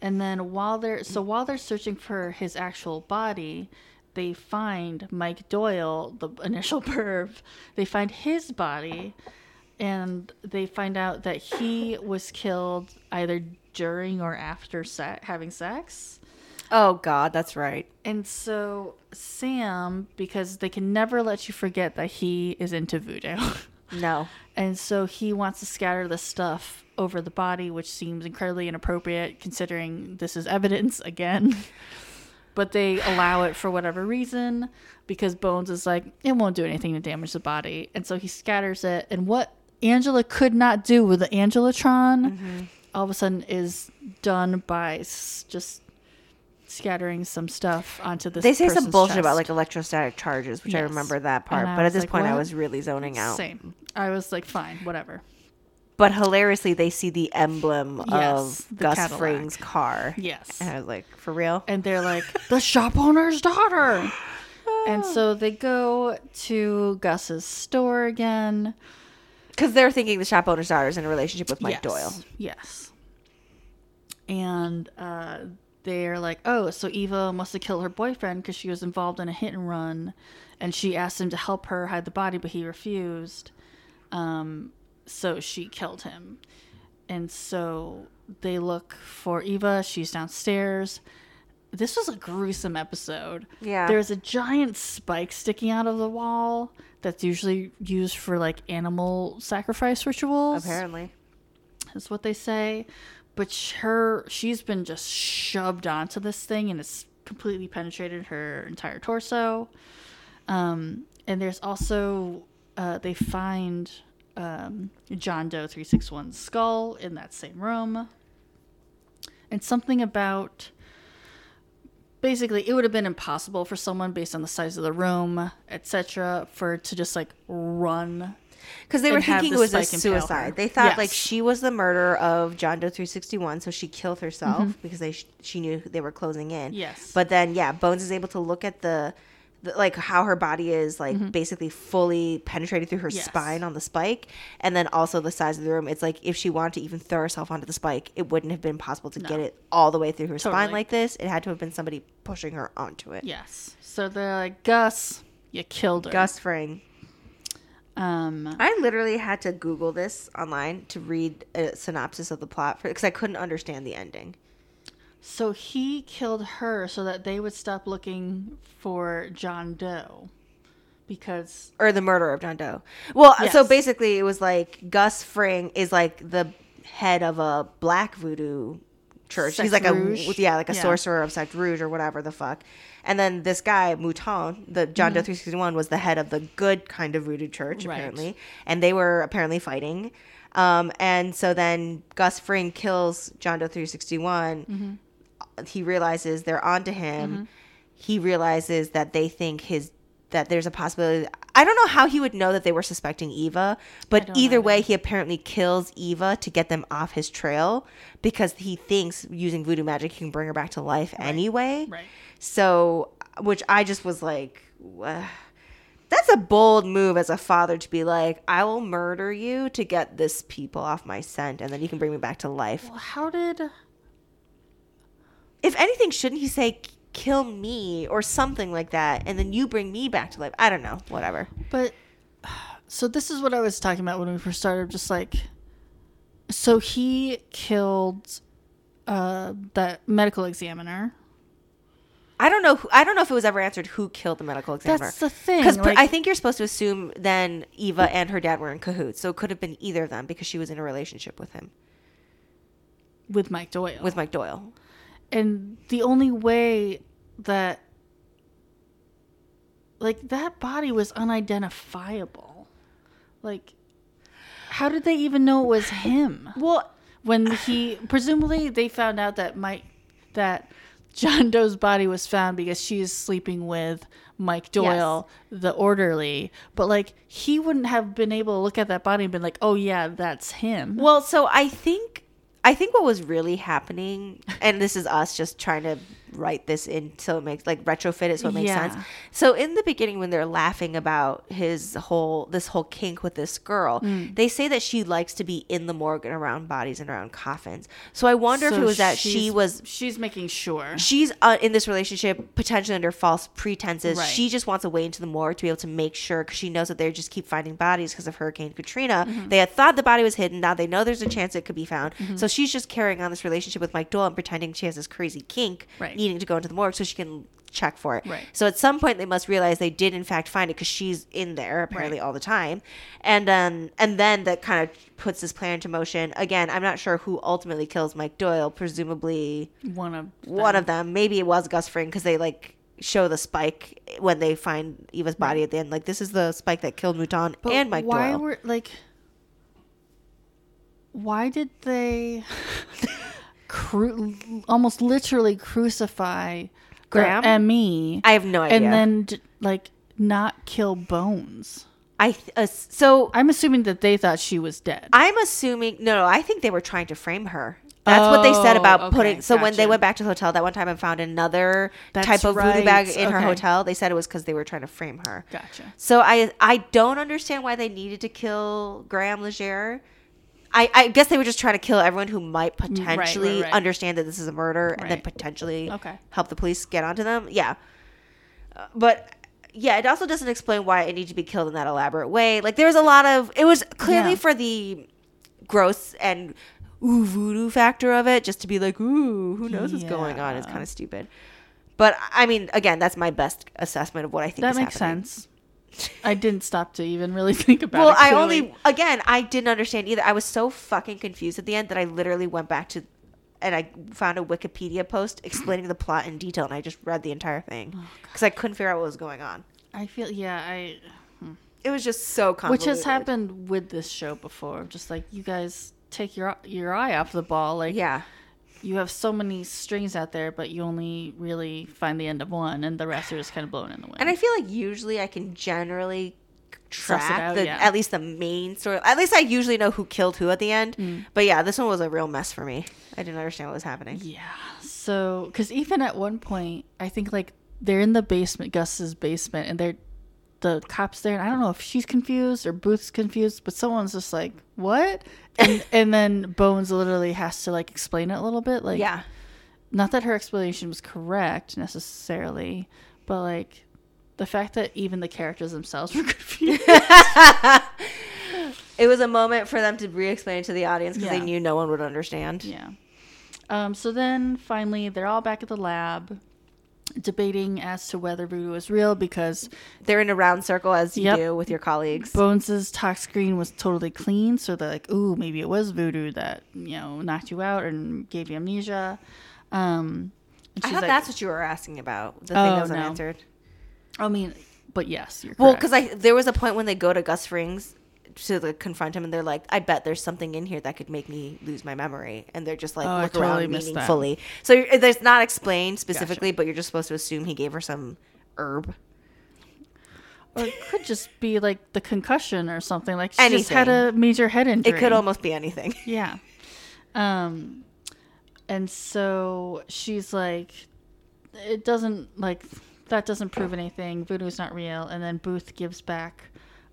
And then while they're so while they're searching for his actual body, they find Mike Doyle, the [laughs] initial perv. They find his body, and they find out that he was killed either during or after se- having sex. Oh God, that's right. And so Sam, because they can never let you forget that he is into voodoo. [laughs] No. And so he wants to scatter the stuff over the body, which seems incredibly inappropriate considering this is evidence again. [laughs] but they allow it for whatever reason because Bones is like, it won't do anything to damage the body. And so he scatters it. And what Angela could not do with the Angelatron mm-hmm. all of a sudden is done by just scattering some stuff onto this They say some bullshit about like electrostatic charges, which I remember that part. And But at this like, point, I was really zoning out. Same. I was like, fine, whatever. But hilariously, they see the emblem Yes, of the Gus Cadillac. Fring's car. Yes. And I was like, for real? and they're like the shop owner's daughter and [laughs] so they go to gus's store again Because they're thinking the shop owner's daughter is in a relationship with Mike yes. Doyle. yes and uh, they're like oh so eva must have killed her boyfriend because she was involved in a hit and run and she asked him to help her hide the body but he refused um, so she killed him and so they look for eva she's downstairs this was a gruesome episode. Yeah. There's a giant spike sticking out of the wall that's usually used for like animal sacrifice rituals. Apparently. Is what they say. But her she's been just shoved onto this thing and it's completely penetrated her entire torso. Um and there's also uh they find um John Doe 361's skull in that same room. And something about basically it would have been impossible for someone based on the size of the room etc for to just like run Because they were thinking it was a suicide. They thought like she was the murderer of John Doe 361, so she killed herself Mm-hmm. because they sh- she knew they were closing in. Yes. But then, yeah, Bones is able to look at the, the like how her body is like basically fully penetrated through her Mm-hmm. Yes. spine on the spike, and then also the size of the room. It's like if she wanted to even throw herself onto the spike, it wouldn't have been possible to get it all the way through her spine like this. It had to have been somebody pushing her onto it. yes so they're like gus you killed her Gus Fring. Um I literally had to Google this online to read a synopsis of the plot because I couldn't understand the ending. so he killed her so that they would stop looking for john doe because Or the murder of John Doe. Well, so basically, it was like Gus Fring is like the head of a black voodoo church. He's like Rouge? a yeah, like a Yeah. sorcerer of Sect Rouge or whatever the fuck. And then this guy Mouton, the John Mm-hmm. Doe three sixty one, was the head of the good kind of voodoo church Right. apparently, and they were apparently fighting. Um, and so then Gus Fring kills John Doe three sixty one. Mm-hmm. He realizes they're onto him. He realizes that they think his that there's a possibility. I don't know how he would know that they were suspecting Eva, but either way, he apparently kills Eva to get them off his trail because he thinks using voodoo magic he can bring her back to life anyway. right So, which I just was like, "Wha- that's a bold move as a father to be like, I will murder you to get this people off my scent, and then you can bring me back to life. well how did If anything, shouldn't he say, kill me or something like that, and then you bring me back to life? I don't know, whatever. But so this is what I was talking about when we first started. Just like, so he killed uh, that medical examiner. I don't know. Who, I don't know if it was ever answered who killed the medical examiner. That's the thing. Because like- I think you're supposed to assume then Eva and her dad were in cahoots, so it could have been either of them because she was in a relationship with him, with Mike Doyle. with Mike Doyle. And the only way that like that body was unidentifiable. Like how did they even know it was him? Well, when he presumably they found out that Mike that John Doe's body was found because she's sleeping with Mike Doyle, the orderly. But like he wouldn't have been able to look at that body and been like, "Oh yeah, that's him." Well, so I think I think what was really happening, and this is us just trying to write this in so it makes like retrofit it so it makes Yeah. sense. So in the beginning, when they're laughing about his whole this whole kink with this girl, Mm. they say that she likes to be in the morgue and around bodies and around coffins. So I wonder if it was that she was she's making sure. she's uh, in this relationship potentially under false pretenses. Right. She just wants a way into the morgue to be able to make sure because she knows that they just keep finding bodies because of Hurricane Katrina. Mm-hmm. They had thought the body was hidden. Now they know there's a chance it could be found. So she's just carrying on this relationship with Mike Doyle and pretending she has this crazy kink, Right. Needing to go into the morgue so she can check for it. Right. So at some point they must realize they did in fact find it because she's in there apparently Right. all the time, and um and then that kind of puts this plan into motion. Again, I'm not sure who ultimately kills Mike Doyle. Presumably one of one them. of them. Maybe it was Gus Fring because they like show the spike when they find Eva's body at the end. Like this is the spike that killed Mouton But and Mike why Doyle. were like why did they [laughs] cru- almost literally crucify Graham? and me I have no idea. and then like not kill bones I th- uh, so I'm assuming that they thought she was dead. I'm assuming no, no, I think they were trying to frame her. That's what they said Oh, about okay, putting. So when they went back to the hotel that one time and found another That's type of voodoo bag right, in her hotel, they said it was because they were trying to frame her. gotcha. So I I don't understand why they needed to kill Graham Legere. I, I guess they were just trying to kill everyone who might potentially right. then understand that this is a murder and then potentially Okay. help the police get onto them. Yeah. Uh, but yeah, it also doesn't explain why it needed to be killed in that elaborate way. Like there was a lot of it was clearly Yeah. for the gross and ooh voodoo factor of it, just to be like, ooh, who knows what's going on? It's kind of stupid. But I mean, again, that's my best assessment of what I think. That is makes happening. sense. I didn't stop to even really [laughs] think about Well, it. Well, I only again I didn't understand either. I was so fucking confused at the end that I literally went back to and I found a Wikipedia post explaining the plot in detail, and I just read the entire thing Oh, because I couldn't figure out what was going on. I feel yeah, I hmm. It was just so complicated. which has happened with this show before. Just like you guys take your your eye off the ball. Like Yeah, you have so many strings out there, but you only really find the end of one, and the rest are just kind of blown in the wind. and I feel like usually I can generally track out, the yeah. at least the main story. At least I usually know who killed who at the end. Mm. But yeah, this one was a real mess for me. I didn't understand what was happening. Yeah. So, because even at one point, I think like they're in the basement, Gus's basement, and they're the cops there, and I don't know if she's confused or Booth's confused, but someone's just like, "What?" And and then Bones literally has to like explain it a little bit, like, yeah, not that her explanation was correct necessarily, but like the fact that even the characters themselves were [laughs] confused. [laughs] it was a moment for them to re-explain it to the audience because Yeah. they knew no one would understand. Yeah. Um, so then finally, they're all back at the lab, debating as to whether voodoo is real because They're in a round circle as you Yep. do with your colleagues. Bones's tox screen was totally clean. So they're like, "Ooh, maybe it was voodoo that you know knocked you out and gave you amnesia." Um, I thought like, that's what you were asking about. The thing Oh, that was no. unanswered. I mean, but yes, you're Well, because I there was a point when they go to Gus Frings to like, confront him, and they're like, "I bet there's something in here that could make me lose my memory," and they're just like Oh, look totally around missed that. meaningfully. So there's not explained specifically, but you're just supposed to assume he gave her some herb. or it could just be like the concussion or something. Like she just had a major head injury. It could almost be anything. [laughs] Yeah. Um and so she's like it doesn't like that doesn't prove anything. Voodoo's not real. And then Booth gives back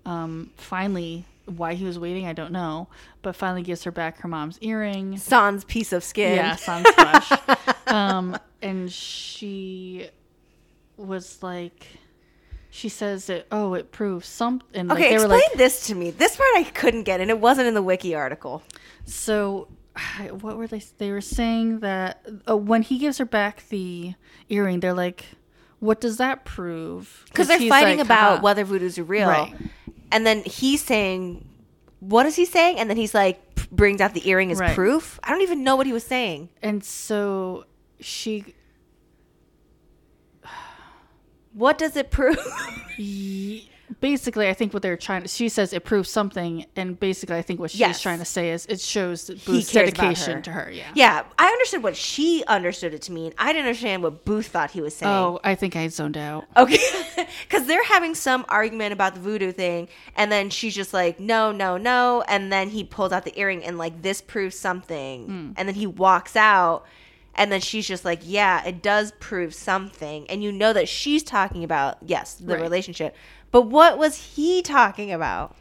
um finally why he was waiting, I don't know, but finally gives her back her mom's earring. Sans piece of skin. Yeah, sans flesh. [laughs] um and she was like she says that oh it proves something like, Okay, they were explain like this to me. This part I couldn't get, and it wasn't in the wiki article. So, what were they? They were saying that uh, when he gives her back the earring, they're like, "What does that prove?" Because they're fighting like, about "Huh." whether voodoo's are real. Right. And then he's saying, what is he saying? And then he's like, p- brings out the earring as Right. proof. I don't even know what he was saying. And so she, [sighs] What does it prove? Basically, I think what they're trying to. She says it proves something, and basically, I think what she's Yes. trying to say is it shows that Booth's dedication her. to her. Yeah. yeah, I understood what she understood it to mean. I didn't understand what Booth thought he was saying. Oh, I think I zoned out. Okay. [laughs] Because they're having some argument about the voodoo thing, and then she's just like, no, no, no. And then he pulls out the earring and, like, this proves something. Hmm. And then he walks out, and then she's just like, yeah, it does prove something. And you know that she's talking about, yes, the Right. relationship. But what was he talking about?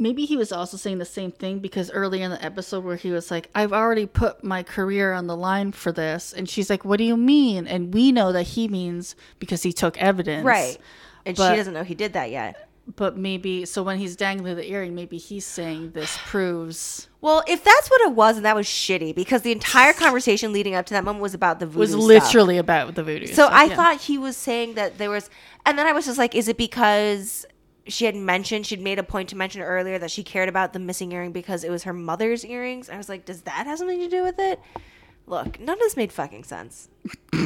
Maybe he was also saying the same thing because earlier in the episode where he was like, I've already put my career on the line for this. And she's like, What do you mean? And we know that he means because he took evidence. Right. And But- she doesn't know he did that yet. But maybe, so when he's dangling the earring, maybe he's saying this proves, Well, if that's what it was, and that was shitty because the entire conversation leading up to that moment was about the voodoo was stuff. literally about the voodoo. So stuff, I yeah. thought he was saying that there was, and then I was just like, is it because she had mentioned she'd made a point to mention earlier that she cared about the missing earring because it was her mother's earrings? I was like, does that have something to do with it? Look, none of this made fucking sense. [coughs]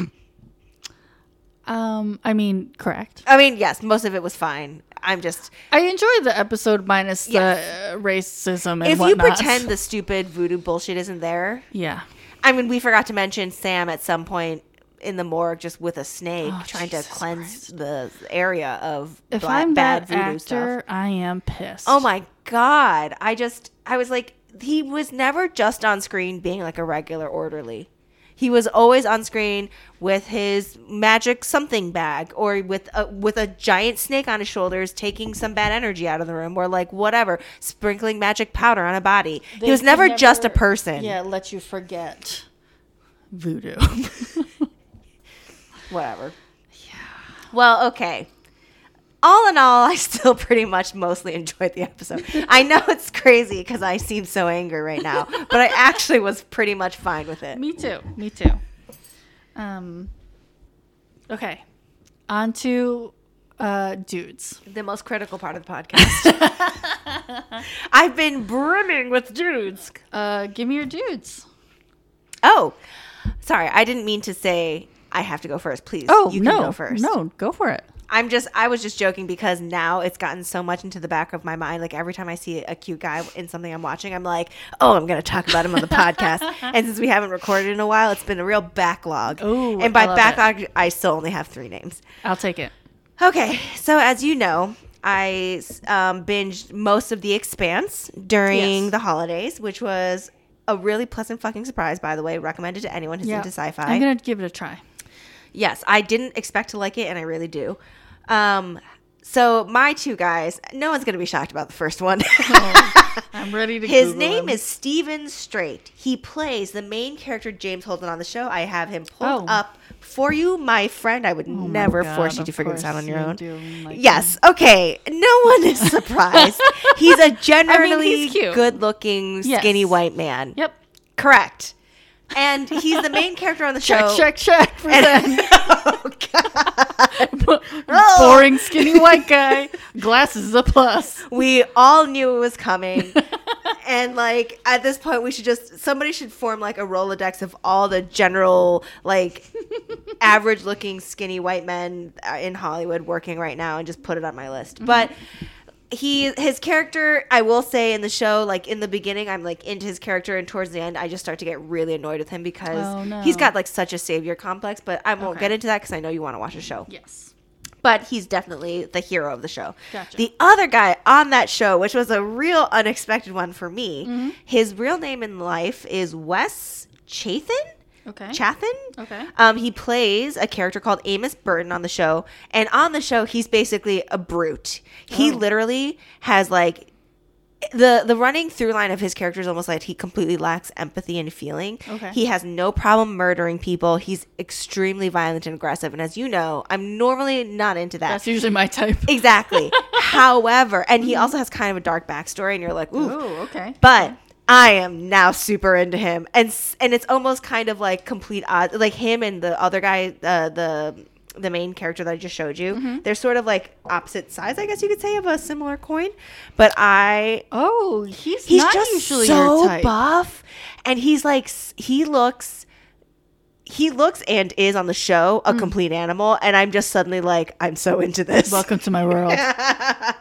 Um, I mean, correct. I mean, yes, most of it was fine. I'm just, I enjoyed the episode minus Yes. the uh, racism and if you pretend the stupid voodoo bullshit isn't there, yeah, I mean, we forgot to mention Sam at some point in the morgue just with a snake Oh, trying to Jesus cleanse the area of If I'm bad voodoo stuff. I am pissed. Oh my god. I just I was like he was never just on screen being like a regular orderly. He was always on screen with his magic something bag or with a with a giant snake on his shoulders taking some bad energy out of the room or like whatever, sprinkling magic powder on a body. They he was could never, just a person. Yeah, let you forget voodoo. [laughs] Whatever. Yeah. Well, okay. All in all, I still pretty much mostly enjoyed the episode. I know [laughs] it's crazy because I seem so angry right now, but I actually was pretty much fine with it. Me too. Me too. Um. Okay. On to uh, dudes. The most critical part of the podcast. [laughs] I've been brimming with dudes. Uh, give me your dudes. Oh, sorry. I didn't mean to say I have to go first. Please. Oh you no, can go first. no, go for it. I'm just I was just joking because now it's gotten so much into the back of my mind. Like every time I see a cute guy in something I'm watching, I'm like, oh, I'm gonna talk about him on the podcast. [laughs] And since we haven't recorded in a while, it's been a real backlog. Ooh, and by I backlog, I still only have three names. I'll take it. Okay, so as you know, I um, binged most of The Expanse during Yes. the holidays, which was a really pleasant fucking surprise. By the way, recommended to anyone who's into sci-fi. I'm gonna give it a try. Yes, I didn't expect to like it, and I really do. Um, so my two guys, no one's gonna be shocked about the first one. I'm ready to. Go. [laughs] His Google name him. is Steven Strait. He plays the main character James Holden on the show. I have him pulled Oh. up for you, my friend. I would Oh never God, force you to figure this out on your you own. like Yes. Okay. No one is [laughs] surprised. he's a generally he's cute. good-looking, Yes. skinny white man. Yep. Correct. And he's the main character on the show. Check, check, check. And- [laughs] oh God. [laughs] Boring, [laughs] skinny white guy. Glasses a plus. we all knew it was coming and like at this point we should just somebody should form like a rolodex of all the general like average looking skinny white men uh, in hollywood working right now and just put it on my list but he his character i will say in the show like in the beginning i'm like into his character and towards the end i just start to get really annoyed with him because Oh, no. he's got like such a savior complex but i won't Okay. get into that because i know you want to watch the show Yes. but he's definitely the hero of the show. Gotcha. The other guy on that show, which was a real unexpected one for me, Mm-hmm. his real name in life is Wes Chatham. Okay. Chatham. Okay. Um, he plays a character called Amos Burton on the show, and on the show, he's basically a brute. He Oh. literally has like the the running through line of his character is almost like he completely lacks empathy and feeling. Okay. He has no problem murdering people. He's extremely violent and aggressive, and as you know, I'm normally not into that. That's usually my type. Exactly. [laughs] However, and he also has kind of a dark backstory, and you're like, ooh. Oh, okay. But I am now super into him, and and it's almost kind of like complete odd. Like him and the other guy, uh, the the main character that I just showed you, Mm-hmm. they're sort of like opposite sides, I guess you could say, of a similar coin. But I Oh, he's, he's not just usually so buff, and he's like he looks. He looks and is on the show a complete animal, and I'm just suddenly like, I'm so into this. Welcome to my world. [laughs] I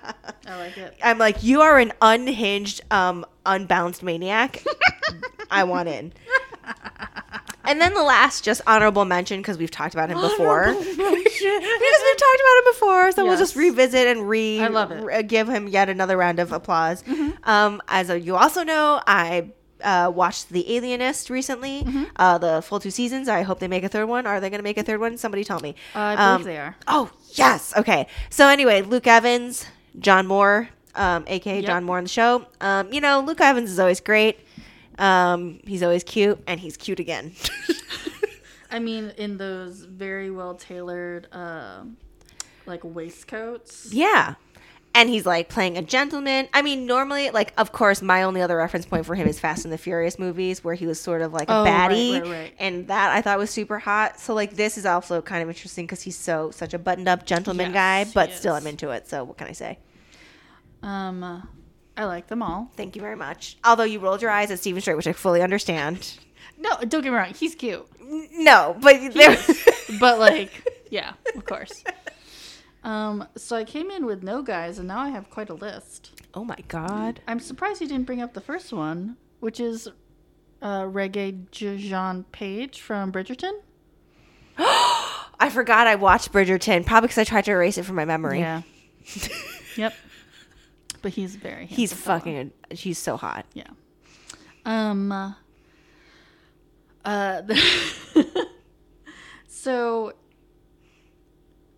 like it. I'm like, you are an unhinged, um, unbalanced maniac. [laughs] I want in. And then the last, just honorable mention, because we've talked about him before. [laughs] because we've talked about him before, so we'll just revisit and re. I love it. re- give him yet another round of applause. Um, as you also know, I uh, watched The Alienist recently, uh, the full two seasons. I hope they make a third one. Are they going to make a third one? Somebody tell me. I believe Um, they are. Oh yes. Okay. So anyway, Luke Evans, John Moore, um, aka Yep. John Moore on the show. Um, you know, Luke Evans is always great. Um, he's always cute, and he's cute again. [laughs] I mean, in those very well tailored, uh, like waistcoats. yeah. And he's like playing a gentleman. I mean, normally, like, of course, my only other reference point for him is Fast and the Furious movies, where he was sort of like a Oh, baddie, right, right. and that I thought was super hot. So, like, this is also kind of interesting because he's so such a buttoned up gentleman Yes, guy, but still. I'm into it. So, what can I say? Um, uh, I like them all. Thank you very much. Although you rolled your eyes at Steven Strait, which I fully understand. No, don't get me wrong. He's cute, No, but there. but like, yeah, of course. [laughs] Um, so I came in with no guys, and now I have quite a list. oh my god. I'm surprised you didn't bring up the first one, which is uh, Regé-Jean Page from Bridgerton. [gasps] I forgot I watched Bridgerton, probably because I tried to erase it from my memory. Yeah. [laughs] yep. But he's very. He's fucking. He's so hot. Yeah. Um. Uh. [laughs] so.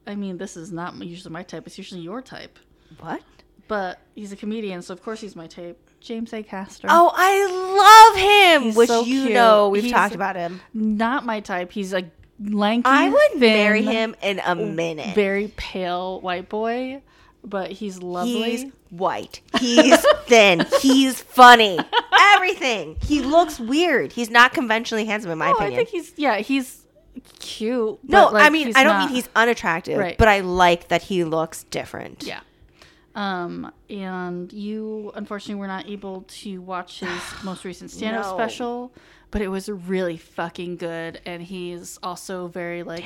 I mean, this is not usually my type. It's usually your type. What? But he's a comedian, so of course he's my type. James Acaster. Oh, I love him. He's which so you cute. know we've He's- talked about him. Not my type. He's a lanky. I would thin, marry him in a minute. Very pale white boy, but he's lovely. He's white. He's [laughs] thin. He's funny. [laughs] Everything. He looks weird. He's not conventionally handsome, in my opinion. oh, I think he's yeah, he's cute. no, but, like, I mean I don't not- mean he's unattractive, Right. but I like that he looks different. Yeah. Um, and you unfortunately were not able to watch his [sighs] most recent stand-up No. special, but it was really fucking good. And he's also very like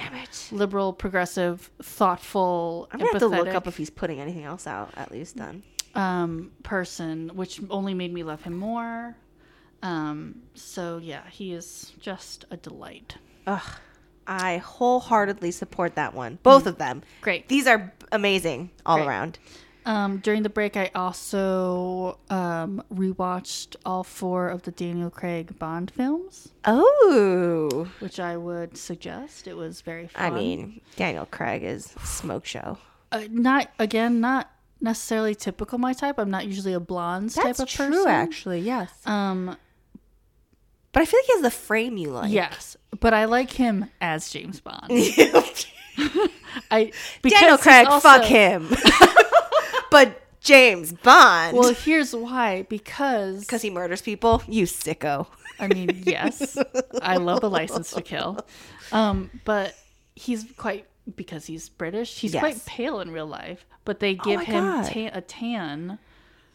liberal, progressive, thoughtful, I'm gonna have to look up if he's putting anything else out. At least then. um person, which only made me love him more. Um, so yeah, he is just a delight. Ugh. I wholeheartedly support that one. Both of them. Great. These are amazing all Great. around. Um, during the break, I also um, rewatched all four of the Daniel Craig Bond films, Oh. which I would suggest. It was very fun. I mean, Daniel Craig is smoke show. uh, not again, not necessarily typical my type. I'm not usually a blonde type of true, person. actually. Yes. Um, But I feel like he has the frame you like. yes, but I like him as James Bond. [laughs] [laughs] I because Daniel he's Craig, also- fuck him. [laughs] but James Bond, Well, here's why. Because because he murders people, you sicko. I mean, yes, I love a license to kill. Um, but he's quite because he's British. He's Yes. quite pale in real life, but they give my him God. tan, a tan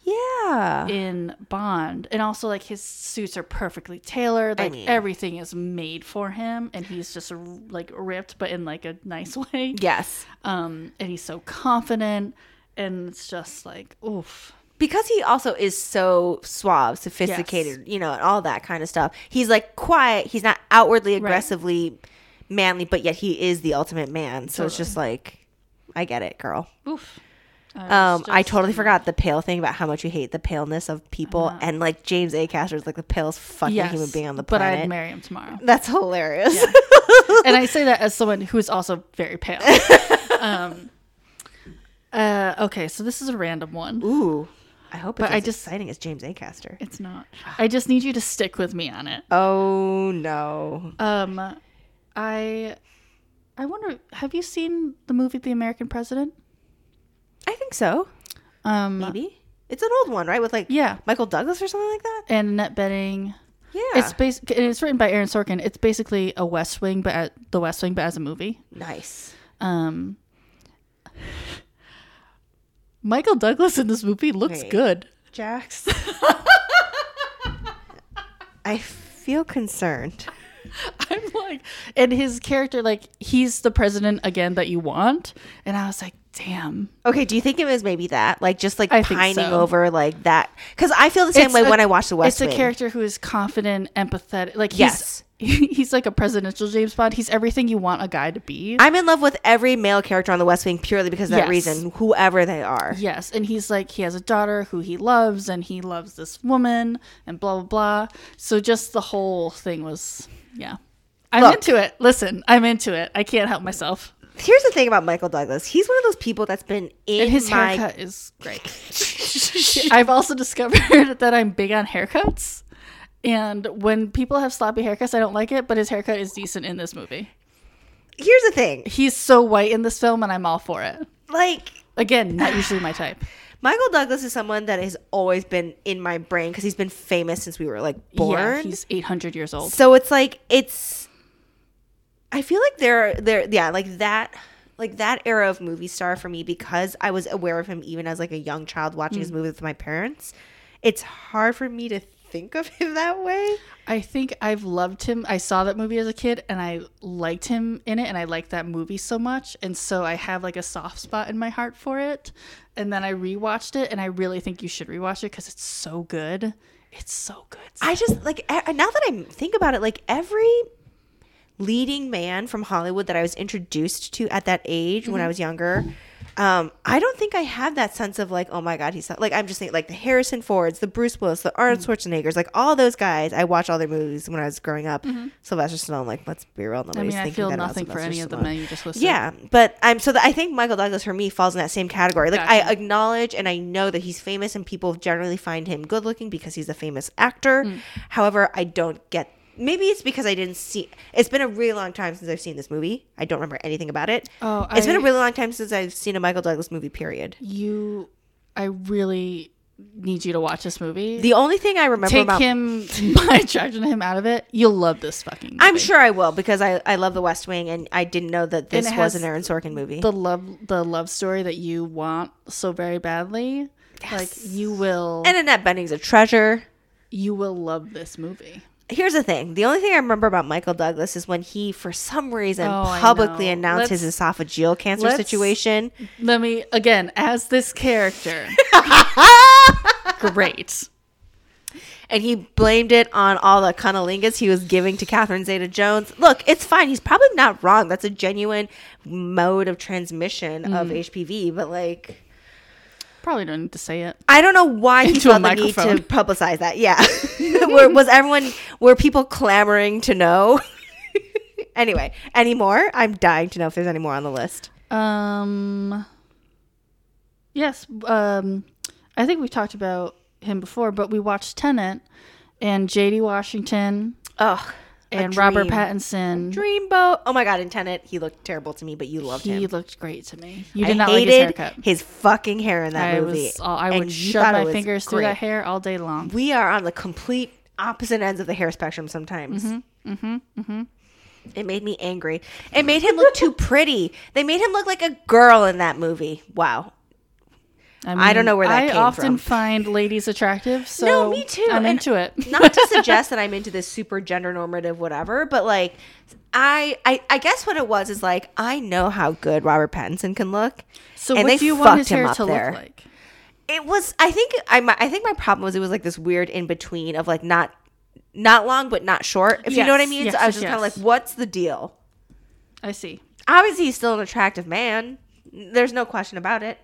Yeah. in Bond, and also like his suits are perfectly tailored. Like mean- everything is made for him, and he's just like ripped, but in like a nice [laughs] way. yes. Um, and he's so confident, and it's just like oof. Because he also is so suave, sophisticated, you know, and all that kind of stuff. He's like quiet. He's not outwardly aggressively manly, but yet he is the ultimate man. So it's just like, I get it, girl. Oof. I Um, I totally forgot the pale thing about how much you hate the paleness of people, and like James Acaster is like the palest fucking Yes, human being on the planet. but. I'd marry him tomorrow. [laughs] That's hilarious. [laughs] and I say that as someone who is also very pale. [laughs] um, uh, okay, so this is a random one. Ooh, I hope But I just- exciting as James Acaster. It's not. [sighs] I just need you to stick with me on it. Oh no, Um, I, I wonder. Have you seen the movie The American President? I think so. Um, Maybe it's an old one, right? With like Yeah, Michael Douglas or something like that. and Annette Bening. Yeah, It's bas- It's written by Aaron Sorkin. It's basically a West Wing, but at, the West Wing, but as a movie. nice. Um, Michael Douglas in this movie looks Wait. good. Jax. [laughs] I feel concerned. [laughs] I'm like, and his character, like, he's the president again that you want. And I was like, damn. Okay, do you think it was maybe that, like, just like I pining so. over like that? Because I feel the same It's way a- when I watch The West Wing. it's Wing. a character who is confident, empathetic. Like, he's, Yes. [laughs] he's like a presidential James Bond. He's everything you want a guy to be. I'm in love with every male character on The West Wing purely because of that Yes. reason, whoever they are. yes. And he's like, he has a daughter who he loves, and he loves this woman, and blah, blah, blah. So just the whole thing was, yeah. I'm Look. into it. Listen, I'm into it. I can't help myself. Here's the thing about Michael Douglas. He's one of those people that's been in And his my haircut is great. [laughs] I've also discovered [laughs] that I'm big on haircuts. And when people have sloppy haircuts, I don't like it, but his haircut is decent in this movie. Here's the thing. He's so white in this film, and I'm all for it. Like Again, not usually my type. [sighs] [laughs] Michael Douglas is someone that has always been in my brain because he's been famous since we were like born. Yeah, he's 800 years old. So it's like it's. I feel like there, there, yeah, like that, like that era of movie star for me because I was aware of him even as like a young child watching Hmm. his movies with my parents. It's hard for me to think of him that way. I think I've loved him. I saw that movie as a kid, and I liked him in it, and I liked that movie so much, and so I have like a soft spot in my heart for it. And then I rewatched it, and I really think you should rewatch it because it's so good. It's so good. I just like now that I think about it, like every leading man from Hollywood that I was introduced to at that age when I Mm-hmm. was younger. Um, I don't think I have that sense of like, oh my god, he's so, like I'm just thinking like the Harrison Fords, the Bruce Willis, the Arnold Mm-hmm. Schwarzeneggers, like all those guys. I watched all their movies when I was growing up. Sylvester Stallone, like let's be real, nobody's Mm-hmm. I mean, I thinking feel that about nothing for any of the men you just listed. Yeah, but I'm so that I think Michael Douglas for me falls in that same category. Like I acknowledge and I know that he's famous and people generally find him good looking because he's a famous actor. Mm. However, I don't get maybe it's because I didn't see it's been a really long time since I've seen this movie. I don't remember anything about it. Oh, it's been a really long time since I've seen a Michael Douglas movie, period. You, I really need you to watch this movie. The only thing I remember Take about him, [laughs] my attraction to him out of it. You'll love this fucking. Movie. I'm sure I will because I, I love the West Wing and I didn't know that this was an Aaron Sorkin movie. the love, the love story that you want so very badly. Yes. Like you will, and Annette Bening's a treasure. you will love this movie. Here's the thing. The only thing I remember about Michael Douglas is when he, for some reason, Oh, publicly announced his Let's- esophageal cancer situation. Let me again as this character. [laughs] Great. And he blamed it on all the cunnilingus he was giving to Catherine Zeta Jones. Look, it's fine. He's probably not wrong. That's a genuine mode of transmission of Mm. HPV. But, like, Probably don't need to say it. I don't know why he felt the need to [laughs] publicize that. Yeah. [laughs] were, was everyone, were people clamoring to know? [laughs] anyway, any more? I'm dying to know if there's any more on the list. Um. Yes. Um. I think we talked about him before, but we watched Tenet and J.D. Washington Ugh. And Robert. Pattinson. Dreamboat. Oh my god, in Tenet, he looked terrible to me, but you loved He him. He looked great to me. You I did not like his haircut. his fucking hair in that I movie. was. all- I and would shove my fingers through great. that hair all day long. We are on the complete opposite ends of the hair spectrum sometimes. Mm-hmm, It made me angry. It made him look too [laughs] pretty. They made him look like a girl in that movie. Wow. I don't know where that I came often from. find ladies attractive, [laughs] so No, me too. I'm And into it. [laughs] not to suggest that [laughs] I'm into this super gender normative whatever, but like I, I I guess what it was is like I know how good Robert Pattinson can look. so, and what do you want his hair to there. look like? It was I think I my, I think my problem was it was like this weird in between of like not not long but not short. If you know what I mean. yes, so I was yes, just kind of like, what's the deal? I see. Obviously, he's still an attractive man. There's no question about it,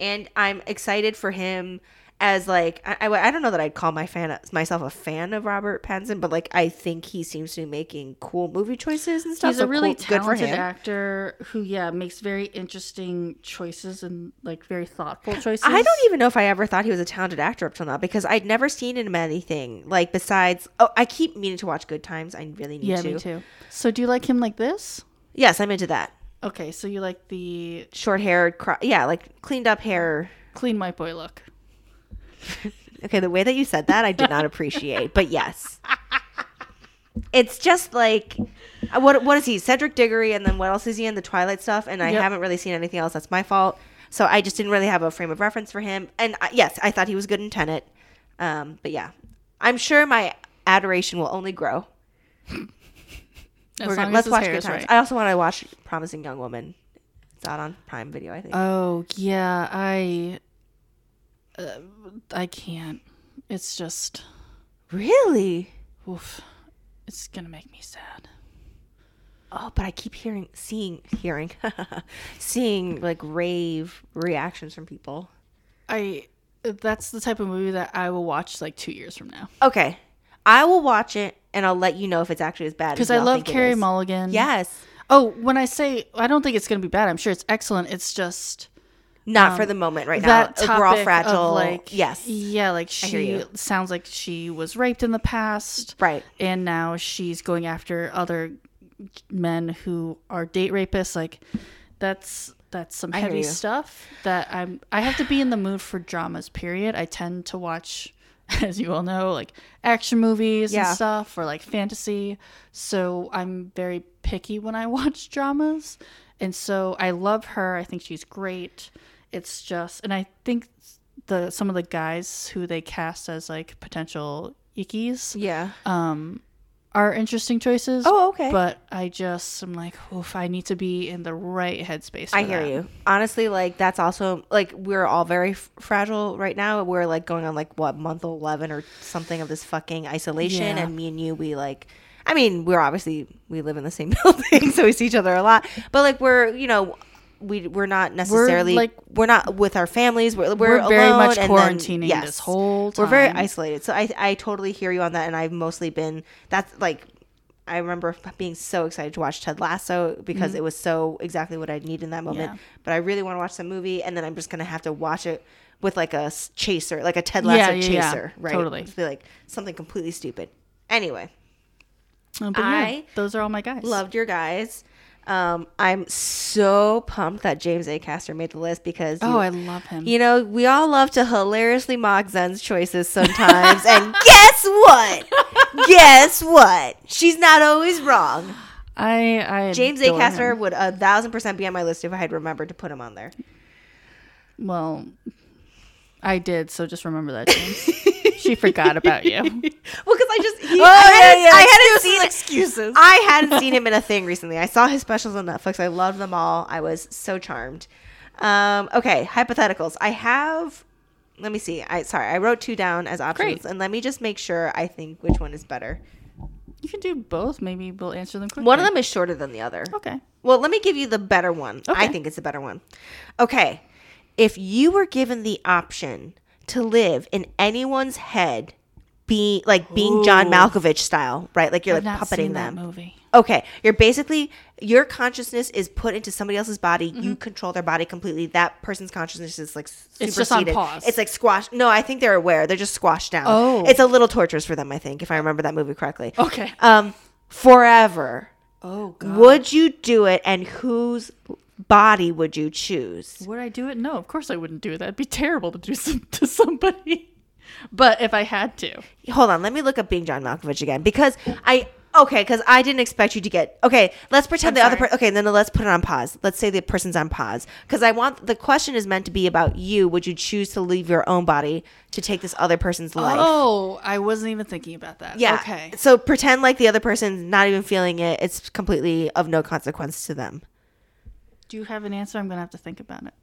and I'm excited for him as like I, I, I don't know that I'd call my fan myself a fan of Robert Pattinson, but like I think he seems to be making cool movie choices and stuff. He's so a really cool, talented actor who, yeah, makes very interesting choices and like very thoughtful choices. I don't even know if I ever thought he was a talented actor up till now because I'd never seen him in anything like besides. Oh, I keep meaning to watch Good Times. I really need Yeah, to. Yeah, me too. So, do you like him like this? Yes, I'm into that. Okay, so you like the Short haired, cro- yeah, like cleaned up hair. clean white boy look. [laughs] Okay, the way that you said that, I did not appreciate, but yes, it's just like uh, what what is he? Cedric Diggory, and then what else is he in the Twilight stuff? And I Yep. haven't really seen anything else. That's my fault. So I just didn't really have a frame of reference for him. And uh, yes, I thought he was good in Tenet. Um, but yeah, I'm sure my adoration will only grow. As We're gonna, let's watch Good Times. right. I also want to watch Promising Young Woman. It's out on Prime Video, I think. Oh yeah, I. Uh, I can't. It's just, really? oof. It's gonna make me sad. Oh, but I keep hearing, seeing, hearing, [laughs] seeing like rave reactions from people. I. That's the type of movie that I will watch like two years from now. Okay, I will watch it and I'll let you know if it's actually as bad. Because I love Carrie. Mulligan. Yes, Oh, when I say I don't think it's gonna be bad, I'm sure it's excellent. It's just not for the moment right now. Um, We're all fragile. Of like yes, yeah, like she sounds like she was raped in the past, right. and now she's going after other men who are date rapists. Like that's that's some heavy stuff that I'm. I have to be in the mood for dramas. Period. I tend to watch. [laughs] As you all know, like action movies Yeah. and stuff, or like fantasy. So I'm very picky when I [laughs] watch dramas. And so I love her. I think she's great. It's just, and I think the some of the guys who they cast as like potential ickies Yeah. um, are interesting choices. Oh, okay. But I just am like, oof, I need to be in the right headspace. I hear that. you. Honestly, like that's also like we're all very f- fragile right now. We're like going on like what month eleven or something of this fucking isolation, Yeah. and me and you, we like. I mean, we're obviously we live in the same [laughs] building, so we see each other a lot. But like we're you know we we're not necessarily like- we're not with our families. We're we're, We're very much and then- quarantining this whole time. We're very isolated. So I I totally hear you on that, and I've mostly been that's like. I remember being so excited to watch Ted Lasso because it was so exactly what I need in that moment. Mm-hmm. Yeah. But I really want to watch the movie, and then I'm just gonna have to watch it with like a chaser, like a Ted Lasso Yeah, yeah, chaser, right? Totally. Just be like something completely stupid. Anyway, yeah, I those are all my guys. loved your guys. Um, I'm so pumped that James Acaster made the list because Oh, you, I love him. you know we all love to hilariously mock Zen's choices sometimes, and [laughs] guess what? guess what? She's not always wrong. I, I James Acaster him. would a thousand percent be on my list if I had remembered to put him on there. Well, I did. So just remember that, James. [laughs] she forgot about you. [laughs] Well, because I just he, Oh, I yeah, hadn't, yeah. I hadn't seen excuses. I [laughs] hadn't seen him in a thing recently. I saw his specials on Netflix. I loved them all. I was so charmed. Um, okay, hypotheticals. I have. Let me see. I sorry, I wrote two down as options, Great. and let me just make sure I think which one is better. You can do both. Maybe we'll answer them quickly. One of them is shorter than the other. Okay. Well, let me give you the better one. I think it's a better one. Okay. If you were given the option to live in anyone's head, be like being John Malkovich style, right? Like you're I've like puppeting them. movie. Okay, you're basically your consciousness is put into somebody else's body. You Mm-hmm. control their body completely. That person's consciousness is like It's just on pause. It's like squashed. No, I think they're aware. They're just squashed down. Oh. it's a little torturous for them. I think if I remember that movie correctly. Okay. Um, forever. Oh God. Would you do it, and whose body would you choose? Would I do it? No, of course I wouldn't do it. that. It'd be terrible to do [laughs] some, to somebody. But if I had to, Hold on, let me look up being John Malkovich again because I okay because I didn't expect you to get okay. Let's pretend I'm the other sorry. person. Okay, then let's put it on pause. Let's say the person's on pause because I want the question is meant to be about you. Would you choose to leave your own body to take this other person's life? oh, I wasn't even thinking about that. Yeah. Okay. So pretend like the other person's not even feeling it. It's completely of no consequence to them. Do you have an answer? I'm gonna have to think about it.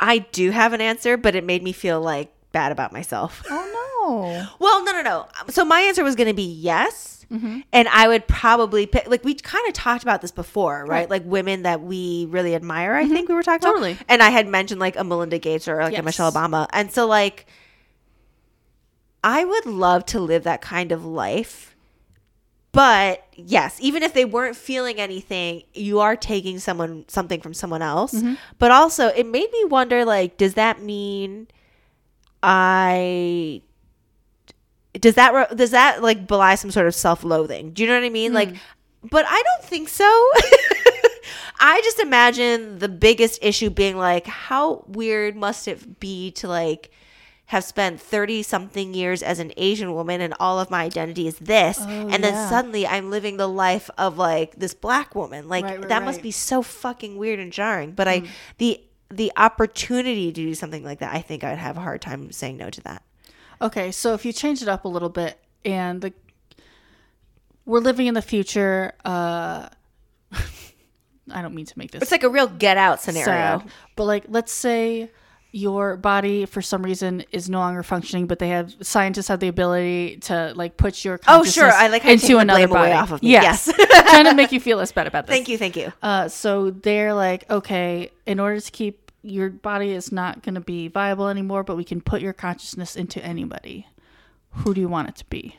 I do have an answer, but it made me feel like bad about myself. Oh no. [laughs] Well, no, no, no. So my answer was going to be yes. Mm-hmm. And I would probably pick, like, we kind of talked about this before, right? Right. Mm-hmm. Like women that we really admire, I think we were talking Totally. about. And I had mentioned like a Melinda Gates or like a Michelle Obama. And so, like, I would love to live that kind of life. But yes, even if they weren't feeling anything, you are taking someone something from someone else. Mm-hmm. But also, it made me wonder like, does that mean I does that re- does that like belie some sort of self-loathing do you know what i mean like but i don't think so [laughs] i just imagine the biggest issue being like how weird must it be to like have spent 30 something years as an asian woman and all of my identity is this. And then yeah. suddenly i'm living the life of like this black woman. Like Right, right, that must be so fucking weird and jarring. But i the the opportunity to do something like that i think i'd have a hard time saying no to that. Okay, so if you change it up a little bit and the we're living in the future, uh [laughs] I don't mean to make this It's like a real get out scenario. sad, but like let's say your body for some reason is no longer functioning, but they have scientists have the ability to like put your Oh, sure. I like into the another body off of me. Yes, Yes. [laughs] trying to make you feel less bad about this. Thank you, thank you. Uh, so they're like, okay, in order to keep your body is not going to be viable anymore, but we can put your consciousness into anybody. Who do you want it to be?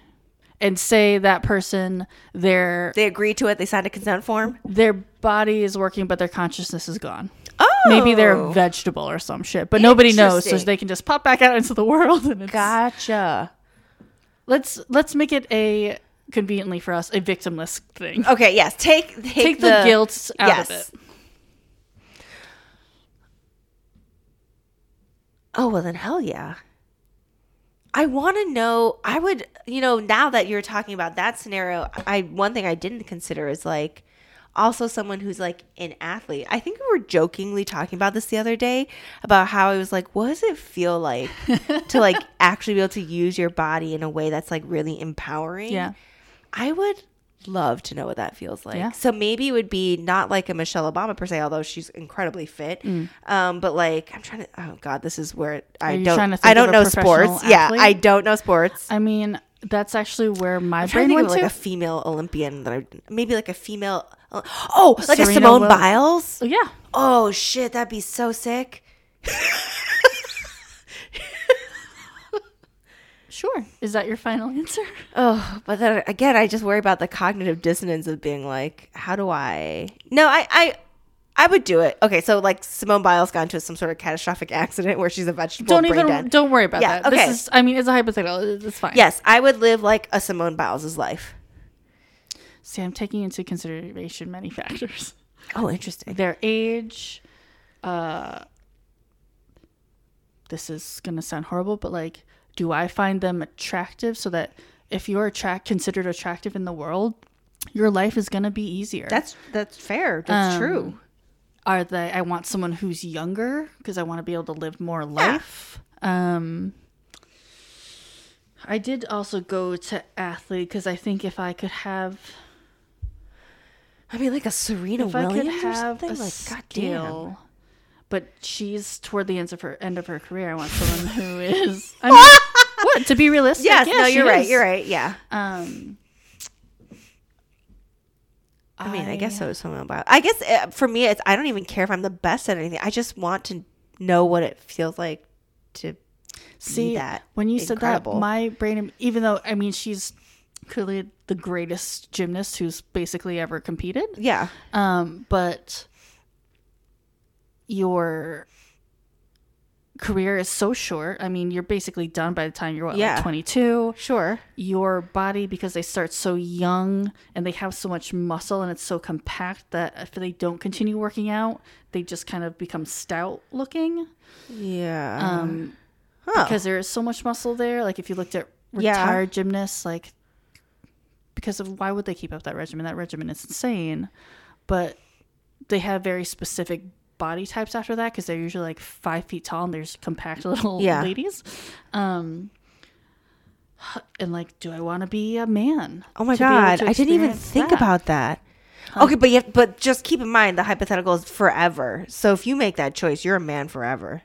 And say that person, their They agreed to it. They signed a consent form. their body is working, but their consciousness is gone. Oh, Maybe they're a oh. vegetable or some shit, but nobody knows, so Interesting. they can just pop back out into the [laughs] world. And it's, gotcha. let's let's make it a conveniently for us a victimless thing. Okay, yes. Take take, Take the, guilt out of it. Oh well, then hell yeah. I want to know. I would, you know, now that you're talking about that scenario, I one thing I didn't consider is like also someone who's like an athlete. I think we were jokingly talking about this the other day about how I was like, what does it feel like to [laughs] like actually be able to use your body in a way that's like really empowering? Yeah. I would love to know what that feels like. Yeah. So maybe it would be not like a Michelle Obama per se, although she's incredibly fit. Um, but like I'm trying to. Oh God, this is where I Mm. don't. I don't know sports. Yeah. I don't know sports. I mean, that's actually where my I'm brain to went of like a female Olympian that I maybe like a female. Uh, oh, like a Simone Will- Biles. Oh, yeah. Oh shit, that'd be so sick. [laughs] Sure. Is that your final answer? Oh, but then again, I just worry about the cognitive dissonance of being like, how do I? No, I, I, I would do it. Okay, so like Simone Biles got into some sort of catastrophic accident where she's a vegetable. don't brain even dead. don't worry about Yeah, that. okay. This is I mean it's a hypothetical. It's fine. Yes, I would live like a Simone Biles' life. See, I'm taking into consideration many [laughs] factors. Oh, interesting. Their age, uh this is gonna sound horrible, but like, do I find them attractive so that if you're attract considered attractive in the world, your life is gonna be easier. That's that's fair. That's Um, true. Are they i want someone who's younger because i want to be able to live more life um i did also go to athlete because i think if i could have I mean, like a Serena if i could Williams or have something. a Like, goddamn. skill but she's toward the end of her end of her career i want someone who [laughs] is i mean what to be realistic Yes, yeah, no, you're right. is. You're right. Yeah. um I mean, I, guess so. Simone Biles. I guess uh, for me, it's I don't even care if I'm the best at anything. I just want to know what it feels like to See that when you incredible. said that, my brain, even though I mean she's clearly the greatest gymnast who's basically ever competed, yeah. um, but your career is so short. I mean, you're basically done by the time you're what, Yeah. like 22. Sure. Your body, because they start so young and they have so much muscle and it's so compact that if they don't continue working out, they just kind of become stout looking. Yeah. Um, Huh. because there is so much muscle there. Like if you looked at Yeah. retired gymnasts, like because of why would they keep up that regimen? That regimen is insane. But they have very specific body types after that because they're usually like five feet tall and there's compact [laughs] little Yeah. ladies. Um, and like, do I want to be a man? oh my to be able god, I didn't even think that? about that. Okay, but you have, but just keep in mind the hypothetical is forever. So if you make that choice, you're a man forever.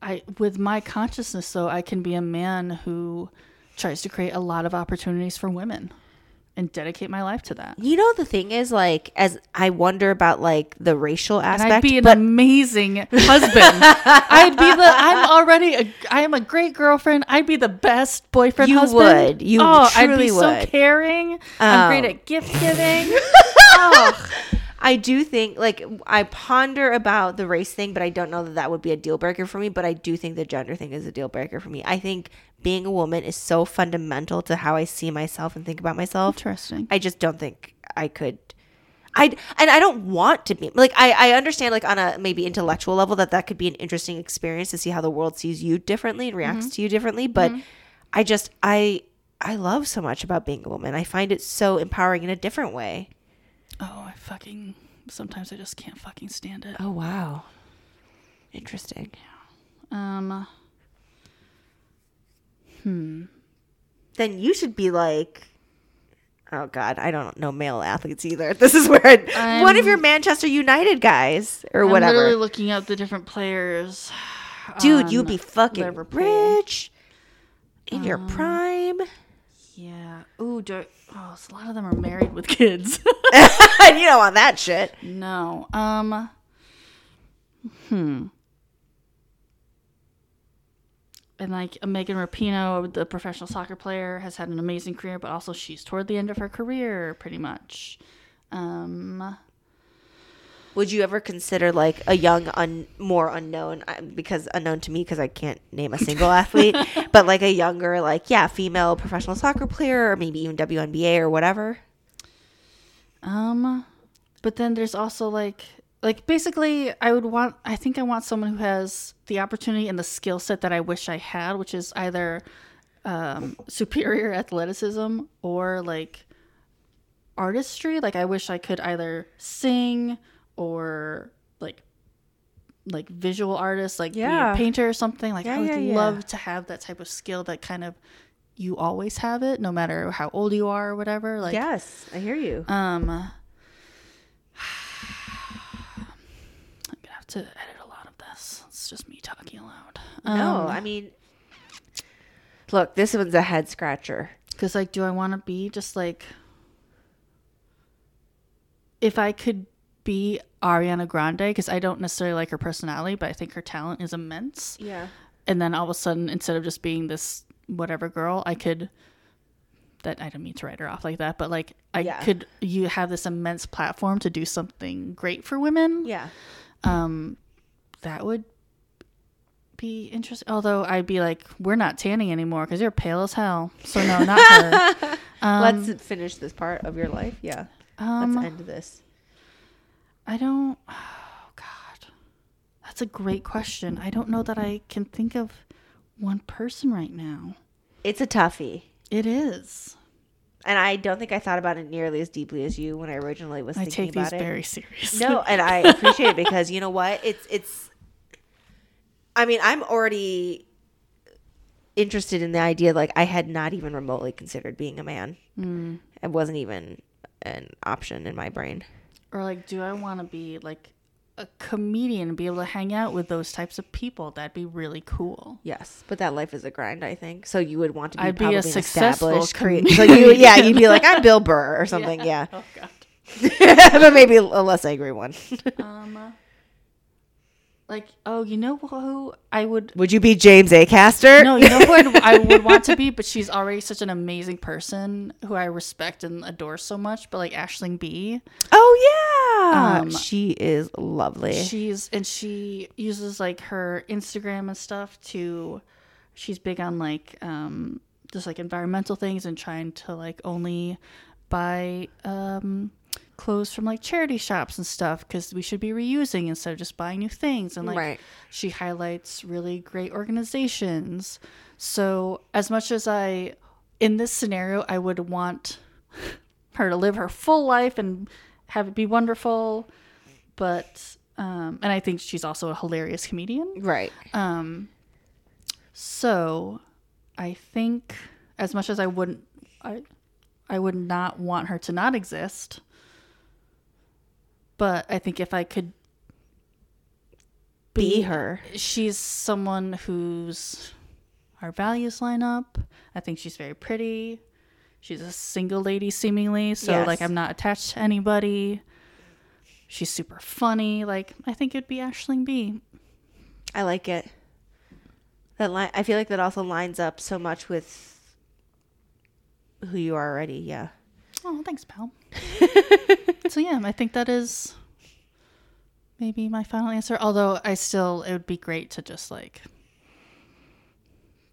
I with my consciousness though, I can be a man who tries to create a lot of opportunities for women and dedicate my life to that. You know the thing is like as I wonder about like the racial And aspect, I'd be an but amazing [laughs] husband. I'd be the. I'm [laughs] already. A, I am a great girlfriend. I'd be the best boyfriend. You husband. would. You oh, I'd truly be so would. caring. I'm great Um, at gift giving. [laughs] oh, I do think like I ponder about the race thing, but I don't know that that would be a deal breaker for me. But I do think the gender thing is a deal breaker for me. I think being a woman is so fundamental to how I see myself and think about myself. interesting. I just don't think I could. I and I don't want to be like I I understand like on a maybe intellectual level that that could be an interesting experience to see how the world sees you differently and reacts to you differently. But I just I I love so much about being a woman. I find it so empowering in a different way. Oh, I fucking. Sometimes I just can't fucking stand it. Oh wow, interesting. Um. Hmm. Then you should be like. Oh God, I don't know male athletes either. [laughs] This is where I, one of your Manchester United guys or I'm whatever. literally looking up the different players. Dude, you'd be fucking Liverpool. rich in your prime. Yeah. Ooh, do oh, so a lot of them are married with kids. and [laughs] [laughs] you don't want that shit. no. Um. Hmm. And like Megan Rapinoe, the professional soccer player, has had an amazing career, but also she's toward the end of her career, pretty much. Um. Would you ever consider like a young, un, more unknown, uh, because unknown to me because I can't name a single [laughs] athlete, but like a younger, like yeah, female professional soccer player or maybe even WNBA or whatever? Um, but then there's also like like basically I would want I think I want someone who has the opportunity and the skill set that I wish I had, which is either um superior [laughs] athleticism or like artistry. Like I wish I could either sing or like like visual artist, like be Yeah. a painter or something. Like Yeah, I would yeah. love to have that type of skill that kind of you always have it, no matter how old you are or whatever. Like yes, I hear you. um, I'm gonna have to edit a lot of this. It's just me talking aloud. Um, no, I mean, Look, this one's a head scratcher. Because, like, do I want to be just like. If I could be Ariana Grande, because I don't necessarily like her personality, but I think her talent is immense. Yeah. And then all of a sudden, instead of just being this whatever girl, I could. That I don't mean to write her off like that, but like I Yeah. could, you have this immense platform to do something great for women. Yeah. Um, that would be interesting. Although I'd be like, we're not tanning anymore because you're pale as hell. So no, not her. [laughs] Um, Let's finish this part of your life. Yeah. um, Let's end this. I don't. Oh [sighs] God, that's a great question. I don't know that I can think of one person right now. It's a toughie. It is. And I don't think I thought about it nearly as deeply as you when I originally was I thinking take these about it. very seriously. No, and I [laughs] appreciate it because you know what? It's it's I mean, I'm already interested in the idea like I had not even remotely considered being a man. Mm. It wasn't even an option in my brain. Or like, do I want to be like a comedian and be able to hang out with those types of people? That'd be really cool. Yes, but that life is a grind, I think. So you would want to be I'd be probably a successful established crea- comedian. So you, yeah, you'd be like, [laughs] I'm Bill Burr or something, yeah. Oh God. [laughs] but maybe a less angry one. [laughs] Um. Like, oh, you know who I would would you be James Acaster? No, you know who I'd, I would want to be, but she's already such an amazing person who I respect and adore so much. But like Aisling Bea, Oh yeah, Um, she is lovely. she's and she uses like her Instagram and stuff to. She's big on like um just like environmental things and trying to like only buy um clothes from like charity shops and stuff because we should be reusing instead of just buying new things and like Right. she highlights really great organizations so as much as i in this scenario i would want [laughs] her to live her full life and have it be wonderful but um and i think she's also a hilarious comedian right. um so i think as much as i wouldn't i i would not want her to not exist but i think if i could Be her. she's someone whose our values line up i think she's very pretty she's a single lady seemingly so Yes. like i'm not attached to anybody she's super funny like i think it'd be Aisling Bea I like it. That line. I feel like that also lines up so much with who you are already. Yeah. Oh, thanks, pal. [laughs] so yeah, I think that is maybe my final answer. Although I still, it would be great to just like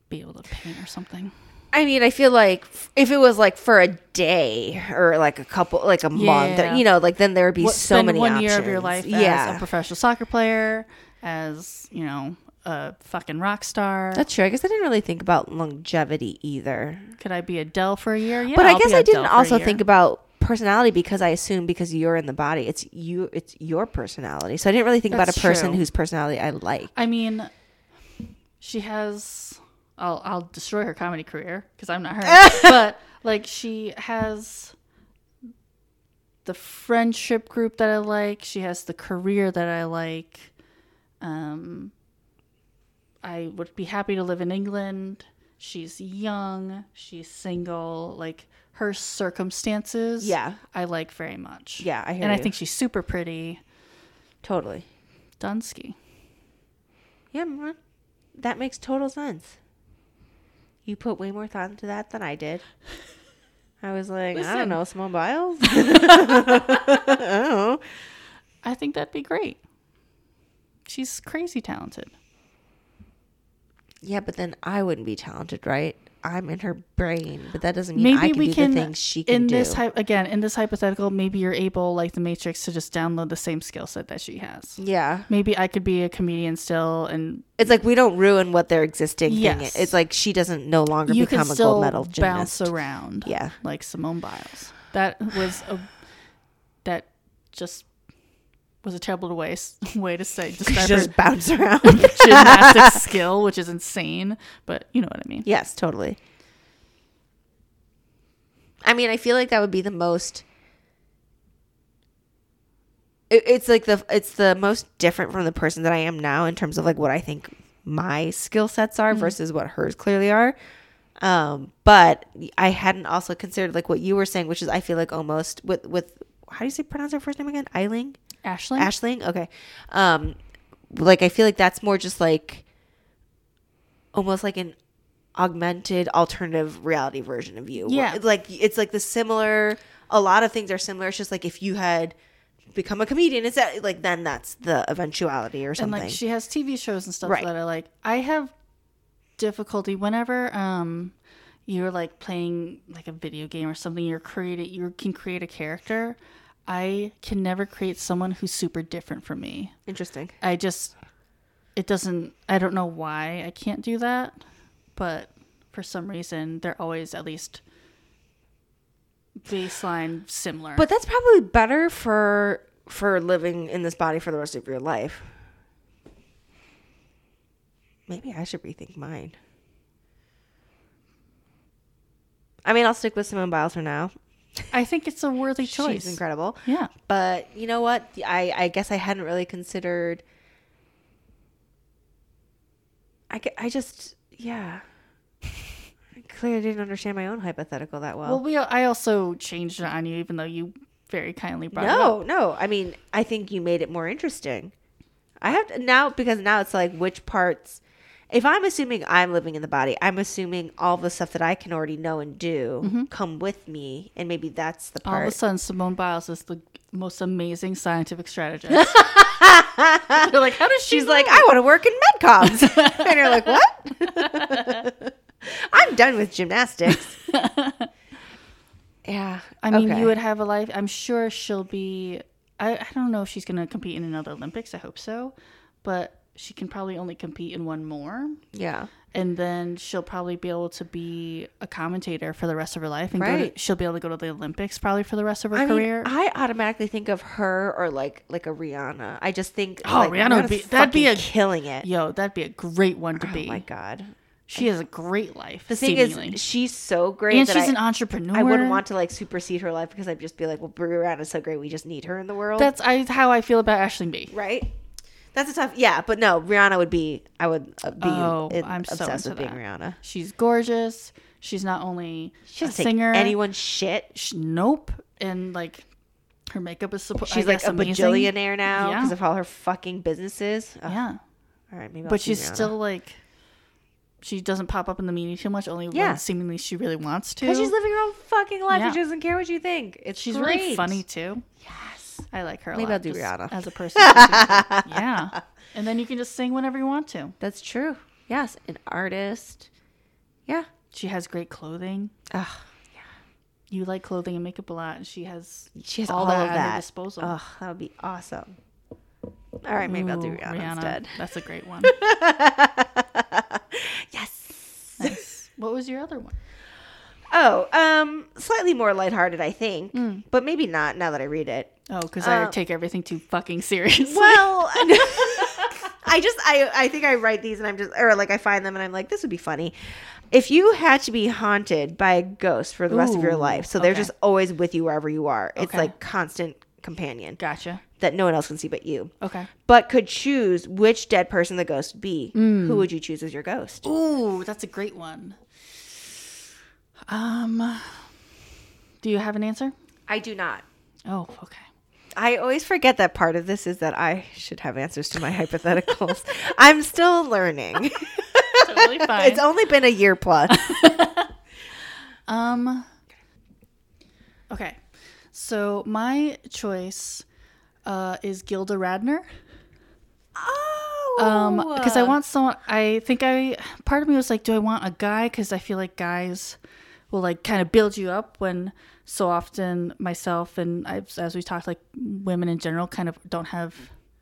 be able to paint or something. I mean, I feel like if it was like for a day or like a couple, like a month, Yeah. you know, like then there would be What- so spend many one options. year of your life yeah, as a professional soccer player, as you know, a fucking rock star. that's true. I guess I didn't really think about longevity either. Could I be Adele for a year? Yeah, but I I'll guess be I didn't for a also year. think about personality because I assume because you're in the body, it's you, it's your personality. So I didn't really think about That's a person true. whose personality I like. I mean, she has. I'll I'll destroy her comedy career because I'm not her. [laughs] but like she has the friendship group that I like. She has the career that I like. Um, I would be happy to live in England. She's young. She's single. Like her circumstances. Yeah. I like very much. Yeah, I hear and I think she's super pretty. Totally. Dunsky. Yeah, man. That makes total sense. You put way more thought into that than I did. [laughs] I was like, I don't know, Simone Biles. [laughs] [laughs] I don't know. I think that'd be great. She's crazy talented. Yeah, but then I wouldn't be talented, right? I'm in her brain, but that doesn't mean I Maybe can we do can the things she can in do. this hy- again in this hypothetical. Maybe you're able, like the Matrix, to just download the same skill set that she has. yeah, Maybe I could be a comedian still, and it's like we don't ruin what their existing thing Yes. is. It's like she doesn't no longer you become a gold medal gymnast. bounce around. Yeah. like Simone Biles. That was a that just was a terrible way [laughs] way to say [laughs] describe Just her bounce [laughs] around. gymnastic skill, which is insane. But you know what I mean. Yes, totally. I mean, I feel like that would be the most. It, it's like the it's the most different from the person that I am now in terms of like what I think my skill sets are versus what hers clearly are. Um, but I hadn't also considered like what you were saying, which is I feel like almost with with how do you say pronounce her first name again? Eiling? Ashley. Ashling? Okay. Um like I feel like that's more just like almost like an augmented alternative reality version of you. Yeah. Like it's like the similar a lot of things are similar. It's just like if you had become a comedian, it's that like then that's the eventuality or and something. like she has TV shows and stuff Right. that are like I have difficulty whenever um you're like playing like a video game or something you're created. you can create a character I can never create someone who's super different from me Interesting. I just it doesn't I don't know why I can't do that but for some reason they're always at least baseline similar But that's probably better for for living in this body for the rest of your life. Maybe I should rethink mine. I mean, I'll stick with Simone Biles for now. I think it's a worthy choice She's incredible. yeah But you know what? I, I guess I hadn't really considered. I, I just, yeah. Clearly, I clearly didn't understand my own hypothetical that Well, Well, we I also changed it on you, even though you very kindly brought it up. No, no. I mean, I think you made it more interesting. I have to now because now it's like which parts. If I'm assuming I'm living in the body, I'm assuming all the stuff that I can already know and do mm-hmm. come with me, and maybe that's the part. All of a sudden, Simone Biles is the most amazing scientific strategist. [laughs] [laughs] You're like, how does she? She's like, I want to work in medcoms, [laughs] and you're like, what? I'm done with gymnastics. yeah, I mean, okay. you would have a life. I'm sure she'll be. I, I don't know if she's going to compete in another Olympics. I hope so, but she can probably only compete in one more, yeah. and then she'll probably be able to be a commentator for the rest of her life, and Right. to, she'll be able to go to the Olympics probably for the rest of her I career. mean, I automatically think of her or like like a Rihanna. I just think Oh, like, Rihanna would be- that'd be a- killing it. Yo, that'd be a great one to Oh be. Oh my god. She has a great life. The thing seemingly. is, she's so great and she's I, an entrepreneur. I wouldn't want to like supersede her life because I'd just be like, well, Rihanna's so great, we just need her in the world, That's I, how I feel about Ashley B. right? That's a tough, yeah. But no, Rihanna would be. I would uh, be Oh, in- I'm so obsessed into with being that. Rihanna. She's gorgeous. She's not only She a singer. take anyone's shit. sh- nope. And like her makeup is supposed. She's like a bajillionaire now Yeah. because of all her fucking businesses. Ugh, Yeah, All right, maybe. I'll but she's Rihanna. still like. She doesn't pop up in the media too much. Only Yeah. when seemingly she really wants to. because she's living her own fucking life Yeah. she doesn't care what you think. It's She's great. really funny too. Yes. I like her. A Maybe lot, I'll do Rihanna. as a person. yeah, [laughs] and then you can just sing whenever you want to. That's true. Yes, an artist. Yeah. She has great clothing. Ugh. Yeah. You like clothing and makeup a lot, and she has She has all, all, that of at her disposal. Ugh, that would be awesome. All right, maybe I'll do Ooh, Rihanna, instead. That's a great one. [laughs] Yes. nice. What was your other one? Oh, um, slightly more lighthearted, I think, but maybe not now that I read it. Oh, because I Uh, take everything too fucking [laughs] seriously. Well, [laughs] [laughs] I just I I think I write these and I'm just or like I find them and I'm like this would be funny. If you had to be haunted by a ghost for the rest of your life, so they're okay. just always with you wherever you are. It's Okay. like constant companion Gotcha. that no one else can see but you. Okay. But could choose which dead person the ghost would be. Who would you choose as your ghost? Ooh, that's a great one. Um, do you have an answer? I do not. Oh, okay. I always forget that part of this is that I should have answers to my hypotheticals. [laughs] I'm still learning. Totally [laughs] fine. it's only been a year plus. [laughs] Um. Okay, so my choice uh, is Gilda Radner. Oh, Um, because I want someone. I think I part of me was like, do I want a guy? Because I feel like guys will like kind of build you up when so often myself and I, as we talked, like women in general, kind of don't have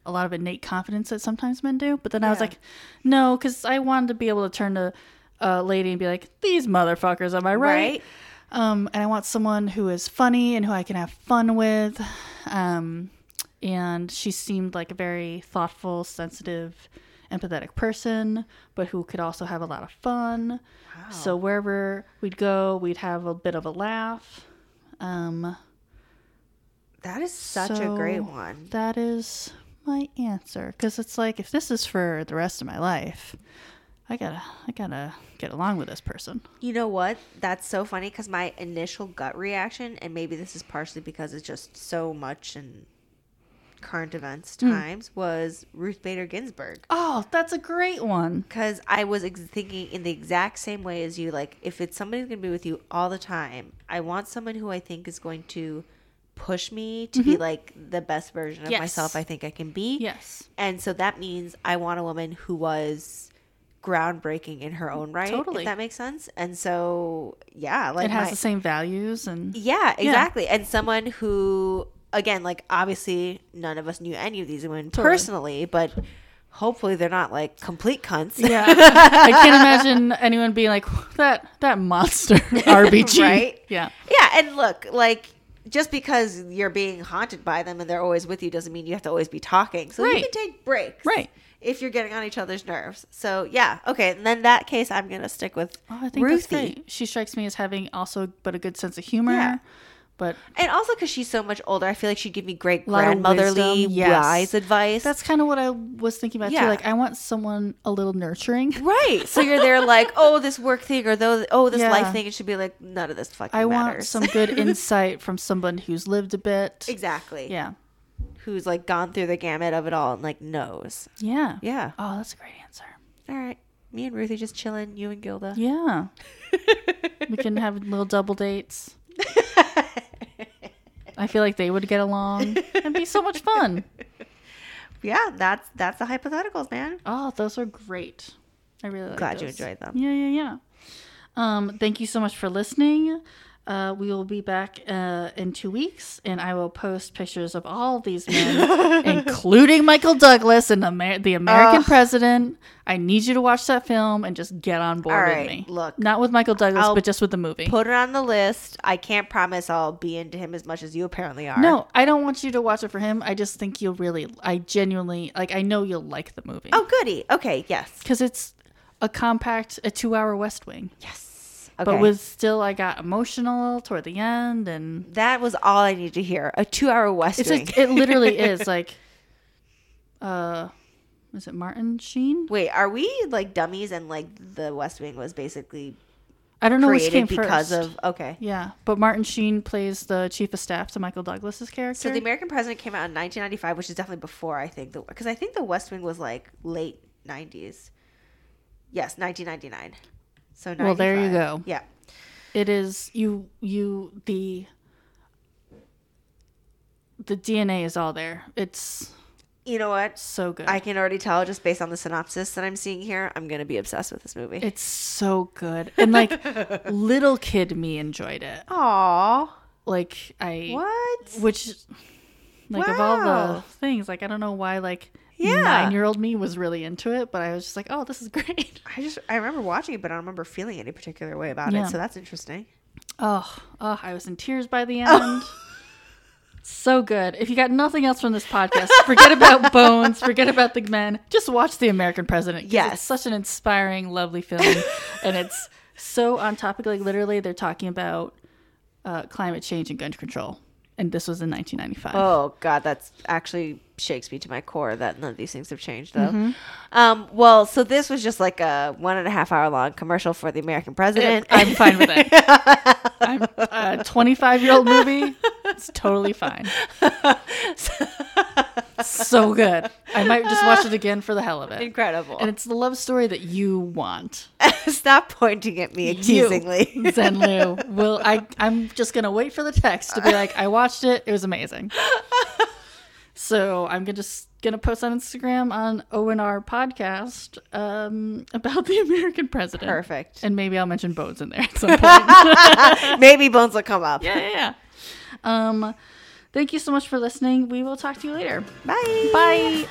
a lot of innate confidence that sometimes men do. But then I was like, no, because I wanted to be able to turn to a lady and be like, these motherfuckers, am I right? right? Um, and I want someone who is funny and who I can have fun with. Um, and she seemed like a very thoughtful, sensitive, empathetic person, but who could also have a lot of fun. So wherever we'd go, we'd have a bit of a laugh. Um, That is such a great one. That is my answer because it's like if this is for the rest of my life, I gotta, I gotta get along with this person. You know what? That's so funny because my initial gut reaction, and maybe this is partially because it's just so much in current events hmm. times, was Ruth Bader Ginsburg. Oh, that's a great one. Because I was ex- thinking in the exact same way as you. Like, if it's somebody who's going to be with you all the time, I want someone who I think is going to push me to be mm-hmm. like the best version of Yes. myself I think I can be. Yes. And so that means I want a woman who was groundbreaking in her own right. Totally. If that makes sense. And so, yeah, like it has my- the same values and yeah, exactly. And someone who, again, like obviously none of us knew any of these women Totally. personally, but hopefully they're not like complete cunts. yeah. [laughs] I can't imagine anyone being like that. That monster RBG. [laughs] Right? Yeah. yeah. And look, like, just because you're being haunted by them and they're always with you doesn't mean you have to always be talking. So you can take breaks. Right. If you're getting on each other's nerves. So, yeah. Okay. And then that case, I'm going to stick with Oh, I think Ruthie. She strikes me as having also but a good sense of humor. Yeah. But And also because she's so much older, I feel like she'd give me great grandmotherly, yes. wise advice. that's kind of what I was thinking about Yeah. too. Like I want someone a little nurturing. [laughs] Right. So you're there like, oh, this work thing or though, oh, this Yeah. life thing. It should be like, none of this fucking I want some good [laughs] insight from someone who's lived a bit. exactly. Yeah. Who's like gone through the gamut of it all and like knows. Yeah. Yeah. Oh, that's a great answer. All right. Me and Ruthie just chilling. You and Gilda. Yeah. [laughs] we can have little double dates. I feel like they would get along. It'd be so much fun. [laughs] yeah. That's that's the hypotheticals, man. Oh, those are great. I really like Glad you enjoyed them. Yeah, yeah, yeah. Um, thank you so much for listening. Uh, we will be back uh, in two weeks, and I will post pictures of all these men, [laughs] including Michael Douglas and Amer- the American President. I need you to watch that film and just get on board with me. look. not with Michael Douglas, I'll but just with the movie. Put it on the list. I can't promise I'll be into him as much as you apparently are. no, I don't want you to watch it for him. I just think you'll really, I genuinely, like, I know you'll like the movie Oh, goody. Okay. Yes. because it's a compact, a two-hour West Wing. Yes. Okay. But was still, I got emotional toward the end, and that was all I need to hear. A two-hour West it's Wing. just, it literally [laughs] is like, uh, is it Martin Sheen? Wait, are we like dummies and like the West Wing was basically I don't know which came because first. of okay. yeah, but Martin Sheen plays the chief of staff to Michael Douglas's character. So the American President came out in 1995, which is definitely before I think the because I think the West Wing was like late 90s. Yes, 1999. So Well, there you go. Yeah. it is you you the the DNA is all there. It's You know what? so good. I can already tell just based on the synopsis that I'm seeing here, I'm going to be obsessed with this movie. it's so good, and like [laughs] little kid me enjoyed it. Aw. Like I What? which like of all the things like i don't know why like Yeah. nine year old me was really into it but i was just like oh this is [laughs] great I just I remember watching it, but I don't remember feeling any particular way about Yeah. it. So that's interesting. oh oh i was in tears by the end [laughs] so good if you got nothing else from this podcast forget about [laughs] bones forget about the men just watch the american President. Yes. it's such an inspiring lovely film and it's so on topic like literally they're talking about uh, climate change and gun control and this was in 1995 Oh God, that's actually shakes me to my core that none of these things have changed though. Mm-hmm. Um, well, so this was just like a one and a half hour long commercial for the American president. [laughs] I'm fine with it. [laughs] I'm a 25 year old movie. It's totally fine. [laughs] so good. I might just watch it again for the hell of it. Incredible. And it's the love story that you want. Stop pointing at me accusingly. You, Zen Lu. Will I? I'm just gonna wait for the text to be like, I watched it. It was amazing. So I'm gonna just gonna post on Instagram on ONR podcast um, about the [laughs] American president. Perfect. And maybe I'll mention Bones in there at some point. [laughs] [laughs] Maybe bones will come up. yeah, yeah, yeah. Um, thank you so much for listening. We will talk to you later. Bye. Bye.